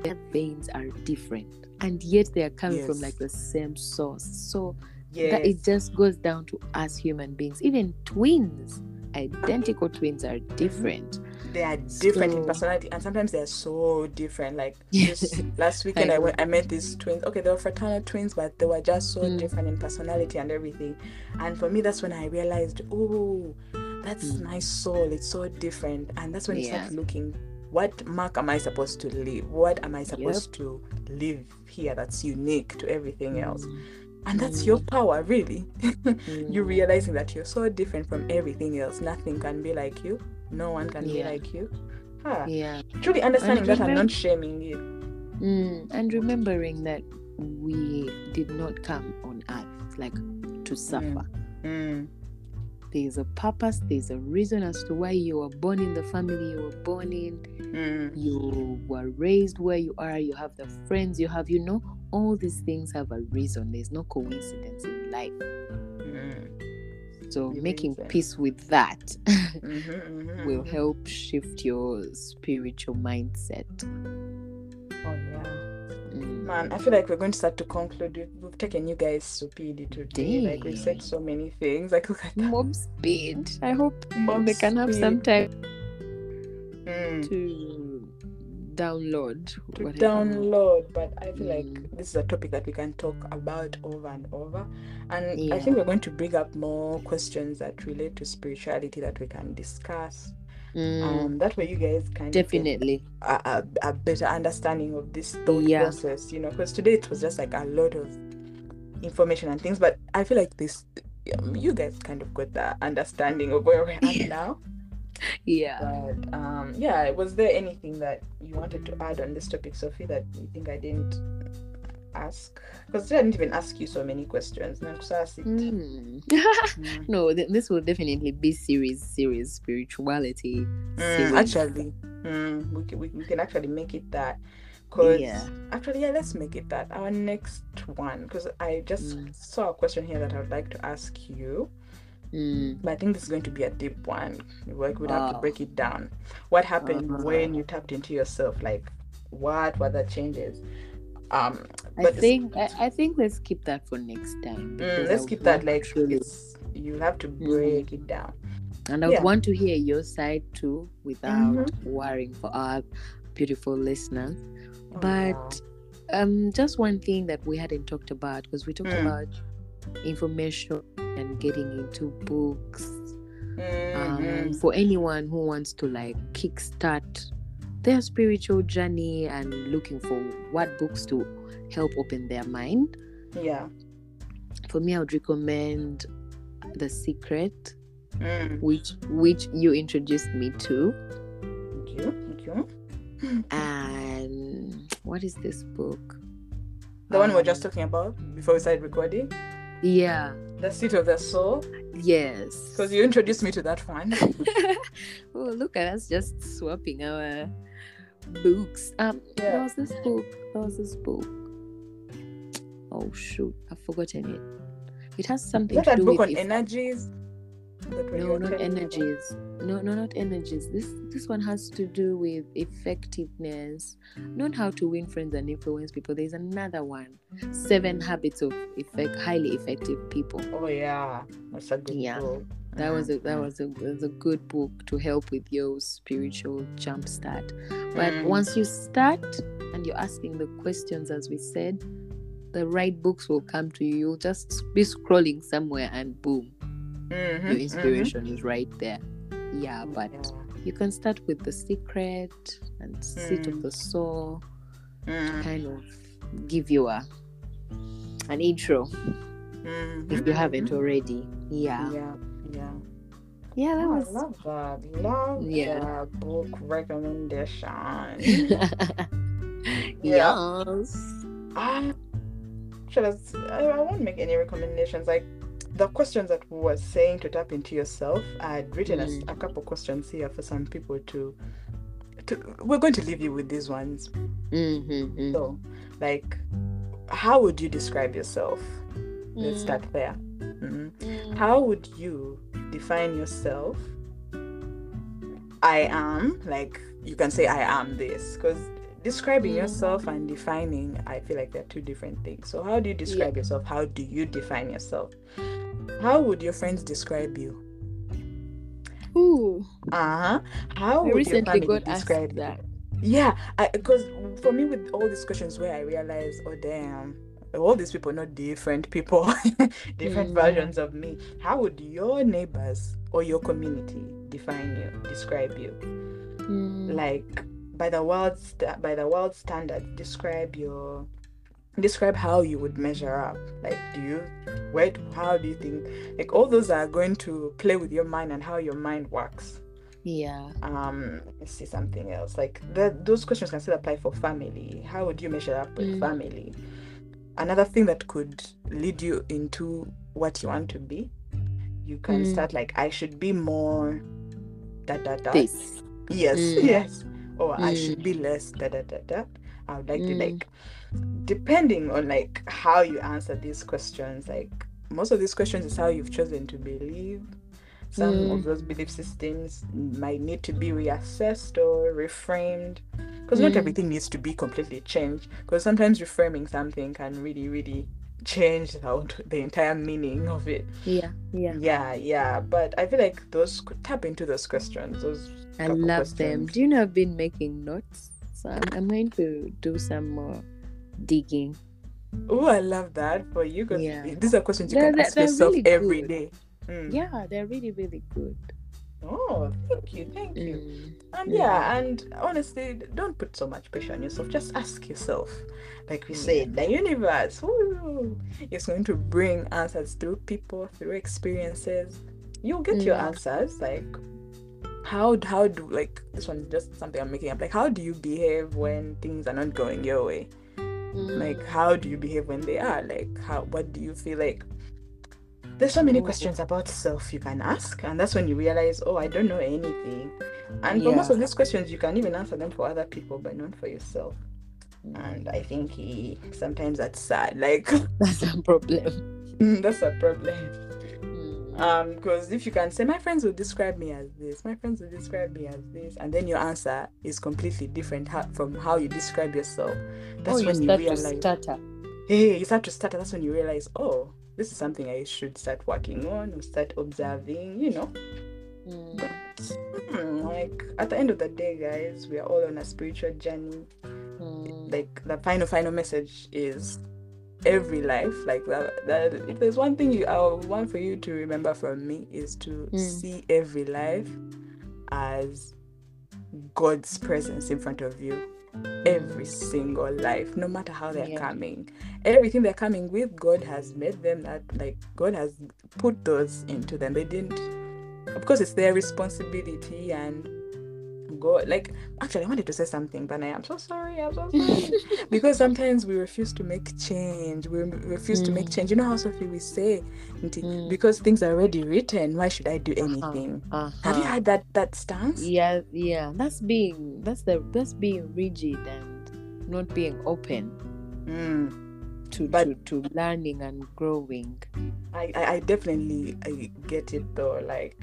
Their veins are different, and yet they are coming from like the same source. So yes that it just goes down to us human beings. Even twins, identical twins are different. they are different in personality and sometimes they are so different like Yes. last weekend I I, went I met these twins okay they were fraternal twins but they were just so Mm. different in personality and everything and for me that's when I realized oh that's Mm. my soul it's so different and that's when you Yeah. start looking what mark am I supposed to leave? What am I supposed yep. to live here that's unique to everything else? Mm. And that's mm. your power, really. mm. You realizing that you're so different from everything else. Nothing can be like you. No one can yeah. be like you. Huh. Yeah. Truly understanding that I'm not shaming you. Mm. And remembering that we did not come on earth like to suffer. There's a purpose, there's a reason as to why you were born in the family you were born in, mm. you were raised where you are, you have the friends you have, you know, all these things have a reason. There's no coincidence in life. Mm. So making peace with that mm-hmm, mm-hmm, will mm-hmm. help shift your spiritual mindset. Oh yeah man, I feel like we're going to start to conclude. We've, we've taken you guys stupidity today. Dang. Like we said so many things. Like look at that. mob speed. I hope mob they can speed. have some time mm. to download. To whatever. download, but I feel mm. like this is a topic that we can talk about over and over. And yeah. I think we're going to bring up more questions that relate to spirituality that we can discuss Mm. Um, that way, you guys can definitely a, a, a, better understanding of this thought yeah. process. You know, because today it was just like a lot of information and things, but I feel like this, um, you guys kind of got the understanding of where we're at yeah. now. Yeah. But um, yeah, was there anything that you wanted to add on this topic, Sophie, that you think I didn't ask because I didn't even ask you so many questions. Mm. mm. no, th- this will definitely be series, series spirituality. Mm, series. Actually, mm, we, can, we, we can actually make it that. Cause yeah. actually, yeah, let's make it that our next one. Because I just mm. saw a question here that I would like to ask you. Mm. But I think this is going to be a deep one. We would have oh. to break it down. What happened uh-huh. when you tapped into yourself? Like, what were the changes? Um, I think I, I, think let's keep that for next time. Mm, let's keep that like you have to mm-hmm. break mm. it down. And I yeah. want to hear your side too, without mm-hmm. worrying for our beautiful listeners. Oh, but um, just one thing that we hadn't talked about because we talked mm. about information and getting into books. Mm-hmm. Um, for anyone who wants to like kickstart their spiritual journey and looking for what books to help open their mind. Yeah. For me, I would recommend The Secret, mm. which which you introduced me to. Thank you. Thank you. and what is this book? The um, one we are just talking about before we started recording? Yeah. The Seat of the Soul? Yes. Because you introduced me to that one. oh, look at us just swapping our books. Um, yeah. there was this book. There was this book. Oh shoot, I've forgotten it. It has something Is that to do book with on energies. No, not energies. No, no, not energies. This this one has to do with effectiveness, not how to win friends and influence people. There's another one, Seven Habits of Effect, Highly Effective People. Oh yeah, that's a good yeah. book that was a that was a, was a good book to help with your spiritual jump start but mm. once you start and you're asking the questions as we said the right books will come to you you'll just be scrolling somewhere and boom mm-hmm, your mm-hmm. inspiration mm-hmm. is right there yeah but yeah. you can start with the secret and mm. seat of mm. the soul mm. to kind of give you a an intro mm-hmm. if you haven't mm-hmm. already yeah yeah yeah. Yeah, that oh, was. I love that. Love yeah. that book recommendation. yeah. Yes. I, should I, I won't make any recommendations. Like the questions that we were saying to tap into yourself, I'd written mm. a, a couple questions here for some people to. To, we're going to leave you with these ones. Mm-hmm, mm-hmm. So, like, how would you describe yourself? Let's mm. start there. Mm-hmm. Mm. How would you define yourself? I am, like, you can say, I am this, because describing yourself and defining, I feel like they're two different things. So, how do you describe yeah. yourself? How do you define yourself? How would your friends describe you? Ooh. Uh huh. How I would your family describe that? Yeah, because for me, with all these questions, where I realize, oh damn, all these people not different people different mm. versions of me how would your neighbors or your community define you describe you mm. like by the world by the world standard describe your describe how you would measure up. Like do you where how do you think like all those are going to play with your mind and how your mind works. Yeah. Um let's see something else. Like that those questions can still apply for family. How would you measure up with Mm. family? Another thing that could lead you into what you want to be you can Mm. start like i should be more da da da. Yes Mm. yes or i Mm. should be less da da da da i would like to Mm. like depending on like how you answer these questions like most of these questions is how you've chosen to believe some Mm. of those belief systems might need to be reassessed or reframed because not Mm. everything needs to be completely changed because sometimes reframing something can really really change the, the entire meaning of it. Yeah yeah. Yeah yeah but i feel like those could tap into those questions those i love them. do you know i've been making notes? So i'm, I'm going to do some more digging. Oh, I love that for you because Yeah. these are questions you They're- can ask yourself really every day. Mm. yeah they're really really good. Oh, thank you, thank you. And yeah, and honestly, don't put so much pressure on yourself. Just ask yourself. Like we said, the universe woo, is going to bring answers through people, through experiences. You'll get your Mm. answers. Like how how do like this one just something I'm making up. Like how do you behave when things are not going your way? Mm. like how do you behave when they are like how what do you feel like there's so many questions about self you can ask and that's when you realize oh i don't know anything. And for most of these questions you can even answer them for other people but not for yourself. And i think eh, sometimes that's sad like that's a problem. That's a problem. Mm. um because if you can say my friends will describe me as this my friends will describe me as this and then your answer is completely different ho- from how you describe yourself that's oh, you when you start realize to stutter. Hey, you start to stutter. That's when you realize, oh, this is something I should start working on or start observing, you know. Mm. Hmm, like at the end of the day, guys, we are all on a spiritual journey. Mm. Like the final, final message is every life. Like that, that if there's one thing you I want for you to remember from me is to Mm. see every life as God's presence in front of you. Every single life, no matter how they're Yeah. coming, everything they're coming with, God has made them that like God has put those into them. They didn't, of course, it's their responsibility and God. Like, actually, I wanted to say something, but I am so sorry. I'm so sorry because sometimes we refuse to make change. We refuse to make Mm. change. You know how Sophie we say, Mm. because things are already written. Why should I do Uh-huh. anything? Have you Uh-huh. had that that stance? yeah yeah that's being that's the that's being rigid and not being open Mm. to But- to, to learning and growing I, I I definitely I get it though. Like,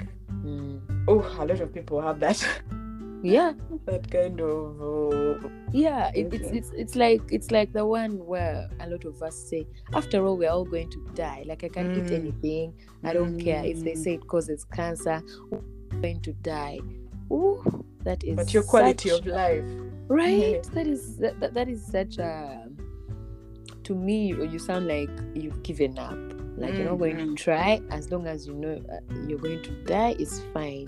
Mm. oh, a lot of people have that yeah that kind of. Uh, yeah it, it's it's it's like it's like the one where a lot of us say after all we're all going to die like i can eat Mm. anything i don't care if they Mm. say it causes cancer we're going to die Ooh, that is but your quality such- of life. right that is that, that, is such a to me you you sound like you've given up like you're not going to Mhm. try as long as you know uh, you're going to die is fine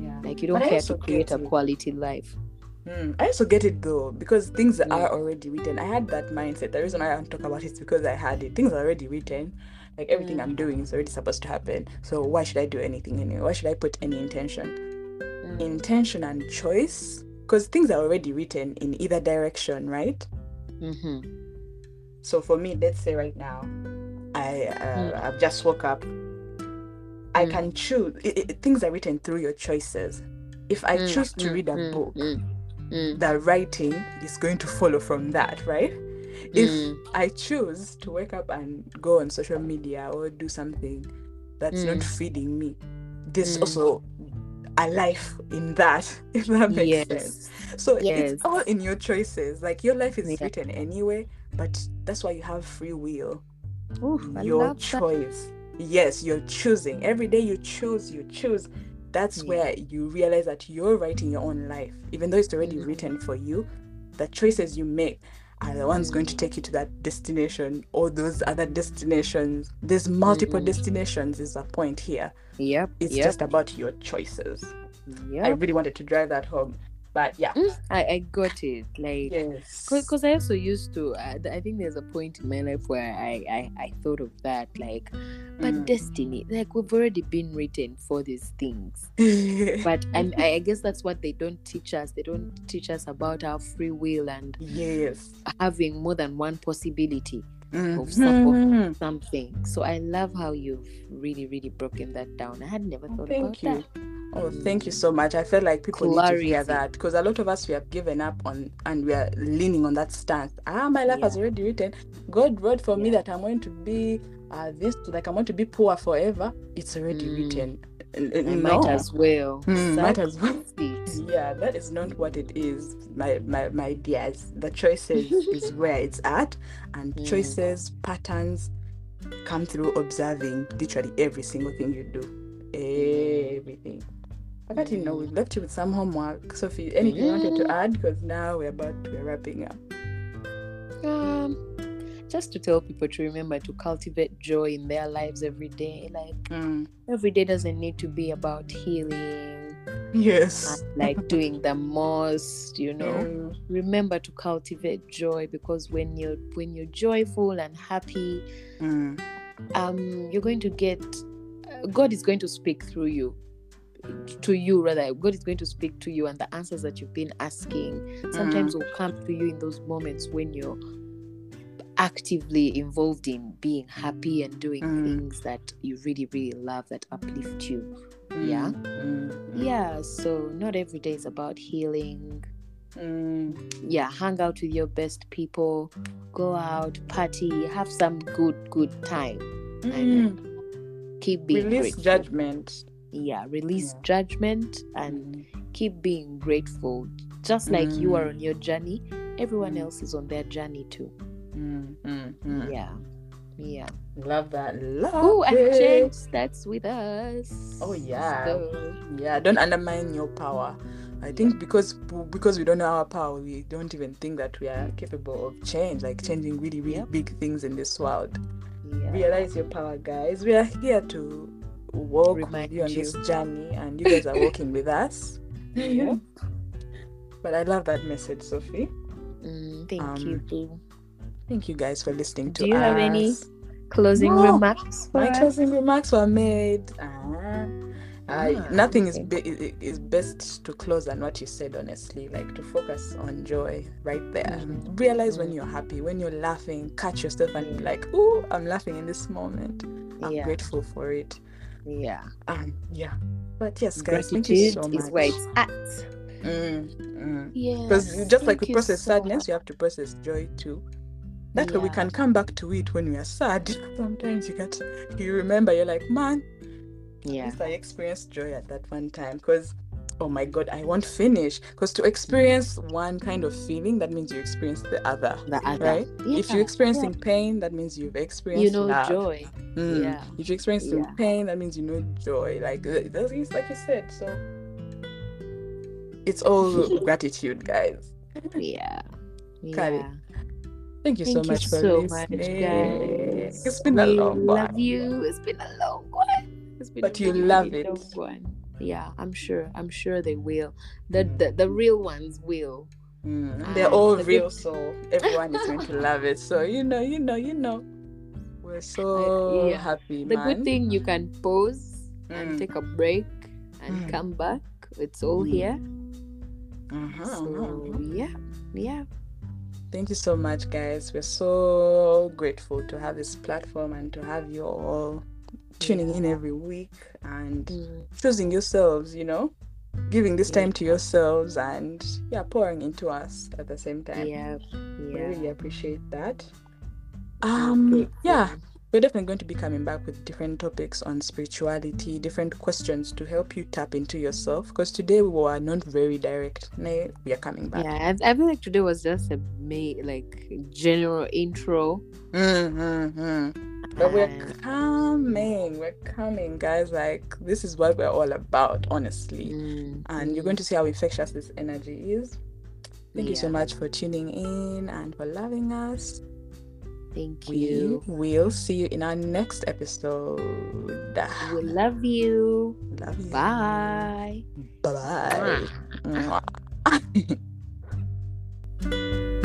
Yeah. like you don't But care to create a quality life Mm, I also get it though because things Mm. are already written. I had that mindset. The reason I don't talk about it is because I had it. Things are already written. Like everything Mm. I'm doing is already supposed to happen. So why should I do anything anyway? Why should I put any intention? Mm. Intention and choice, because things are already written in either direction, right? hmm So for me, let's say right now, I uh, Mm. I've just woke up. I Mm. can choose. i i things are written through your choices. If I Mm, choose to mm, read a book, the writing is going to follow from that, right? If I choose to wake up and go on social media or do something that's not feeding me, there's also a life in that, if that makes sense. So Yes. it's all in your choices. Like your life is Yeah. written anyway, but that's why you have free will. Ooh, your choice. that. Yes, you're choosing. Every day you choose, you choose. That's Yeah. where you realize that you're writing your own life. Even though it's already Mhm. written for you, the choices you make are the ones going to take you to that destination or those other destinations. There's multiple Mhm. destinations, is the point here. Yep. It's yep. just about your choices. Yeah, I really wanted to drive that home. But yeah, Mm, I, I got it. Like, yes, because I also used to. Uh, I think there's a point in my life where I, I, I thought of that. Like, but Mm. destiny, like, we've already been written for these things. But and I, I guess that's what they don't teach us. They don't teach us about our free will and yes, having more than one possibility. Of some- of- Mhm. something. So I love how you've really, really broken that down. I had never thought about you. that. Oh, thank you so much. I feel like people need to hear Clarity. that because a lot of us we have given up on and we are leaning on that stance. Ah, my life has already written. God wrote for me that I'm going to be uh, this, like I'm going to be poor forever. It's already Mm. written. N- I n- might as well. Mm, might as well. Suck. Yeah, that is not what it is, my my my dears. The choices is where it's at, and Mm. choices, patterns come through observing literally every single thing you do. Everything. I got you know we left you with some homework. Sophie, anything you wanted to Mm. add? Because now we're about we're wrapping up. Um, just to tell people to remember to cultivate joy in their lives every day. Like Mm. every day doesn't need to be about healing, Yes. like doing the most. You know, Mm. remember to cultivate joy because when you're when you're joyful and happy, Mm. um, you're going to get uh, God is going to speak through you. To you, rather, God is going to speak to you, and the answers that you've been asking sometimes will come to you in those moments when you're actively involved in being happy and doing Mm. things that you really, really love that uplift you. Yeah. Mm. Mm. Yeah, so not every day is about healing. Mm. Yeah, hang out with your best people, go out, party, have some good, good time. Mm. Keep being Release grateful. judgment. Yeah, release Yeah. judgment and keep being grateful. Just like you are Mm. on your journey, everyone Mm. else is on their journey too. Mm. Mm. Mm. Yeah. Yeah. Love that. Love Oh, and it. change starts with us. Oh, yeah. So, Yeah, don't undermine your power. I think because because we don't know our power, we don't even think that we are capable of change, like changing really, really Yep. big things in this world. yeah. Realize your power, guys. We are here to walk Remind with you on you. this journey, and you guys are walking with us. Yeah. But I love that message, Sophie. Mm, thank Um, you. Thank you guys for listening to us. Do you have any closing No, remarks for My us? closing remarks were made. Ah. I, Ah, nothing is, be, is best to close than what you said, honestly. Like to focus on joy right there. Mhm. Realize when Mhm. you're happy, when you're laughing, catch yourself and be like, "Oh, I'm laughing in this moment. I'm Yeah. grateful for it." Yeah. Um, yeah. But yes, guys, thank you Gratitude so much. is where it's at. Mm, mm. Yeah. Because just like we you process so sadness, much. you have to process joy too. That way we can come back to it when we are sad. Sometimes you get you remember you're like, man, Yeah. Yes, I experienced joy at that one time because, oh my God, I won't finish. Because to experience one kind of feeling, that means you experience the other. The other. Right? if you're experiencing pain, that means you've experienced you know love. joy. Mm. Yeah. If you're experiencing Yeah. pain, that means you know joy. Like uh, that's it's like you said. So it's all gratitude, guys. Yeah. Yeah. Thank you Thank so you much for so listening. much, guys. It's been a we long love you. It's been a long one. It's been But a you really, love really it. long one. Yeah, I'm sure. I'm sure they will. The Mm. the, the real ones will. Mm, They're all the real, good- so everyone is going to love it. So you know, you know, you know. We're so yeah. happy, The man. good thing you can pause Mm. and take a break and Mm. come back. It's all Mm. here. Uh-huh, So uh-huh. yeah, yeah. Thank you so much, guys. We're so grateful to have this platform and to have you all tuning in every week and Mm. choosing yourselves, you know, giving this time to yourselves and yeah, pouring into us at the same time. Yeah, yeah. We really appreciate that. Um, yeah, we're definitely going to be coming back with different topics on spirituality, different questions to help you tap into yourself. Because today we were not very direct. Nay, we are coming back. Yeah, I, I feel like today was just a may like general intro. Mm-hmm. But we're coming, we're coming, guys. Like this is what we're all about, honestly. Mm, And you're going to see how infectious this energy is. Thank you so much for tuning in and for loving us. Thank you. We will see you in our next episode. We love you. Love you. Bye. Bye bye.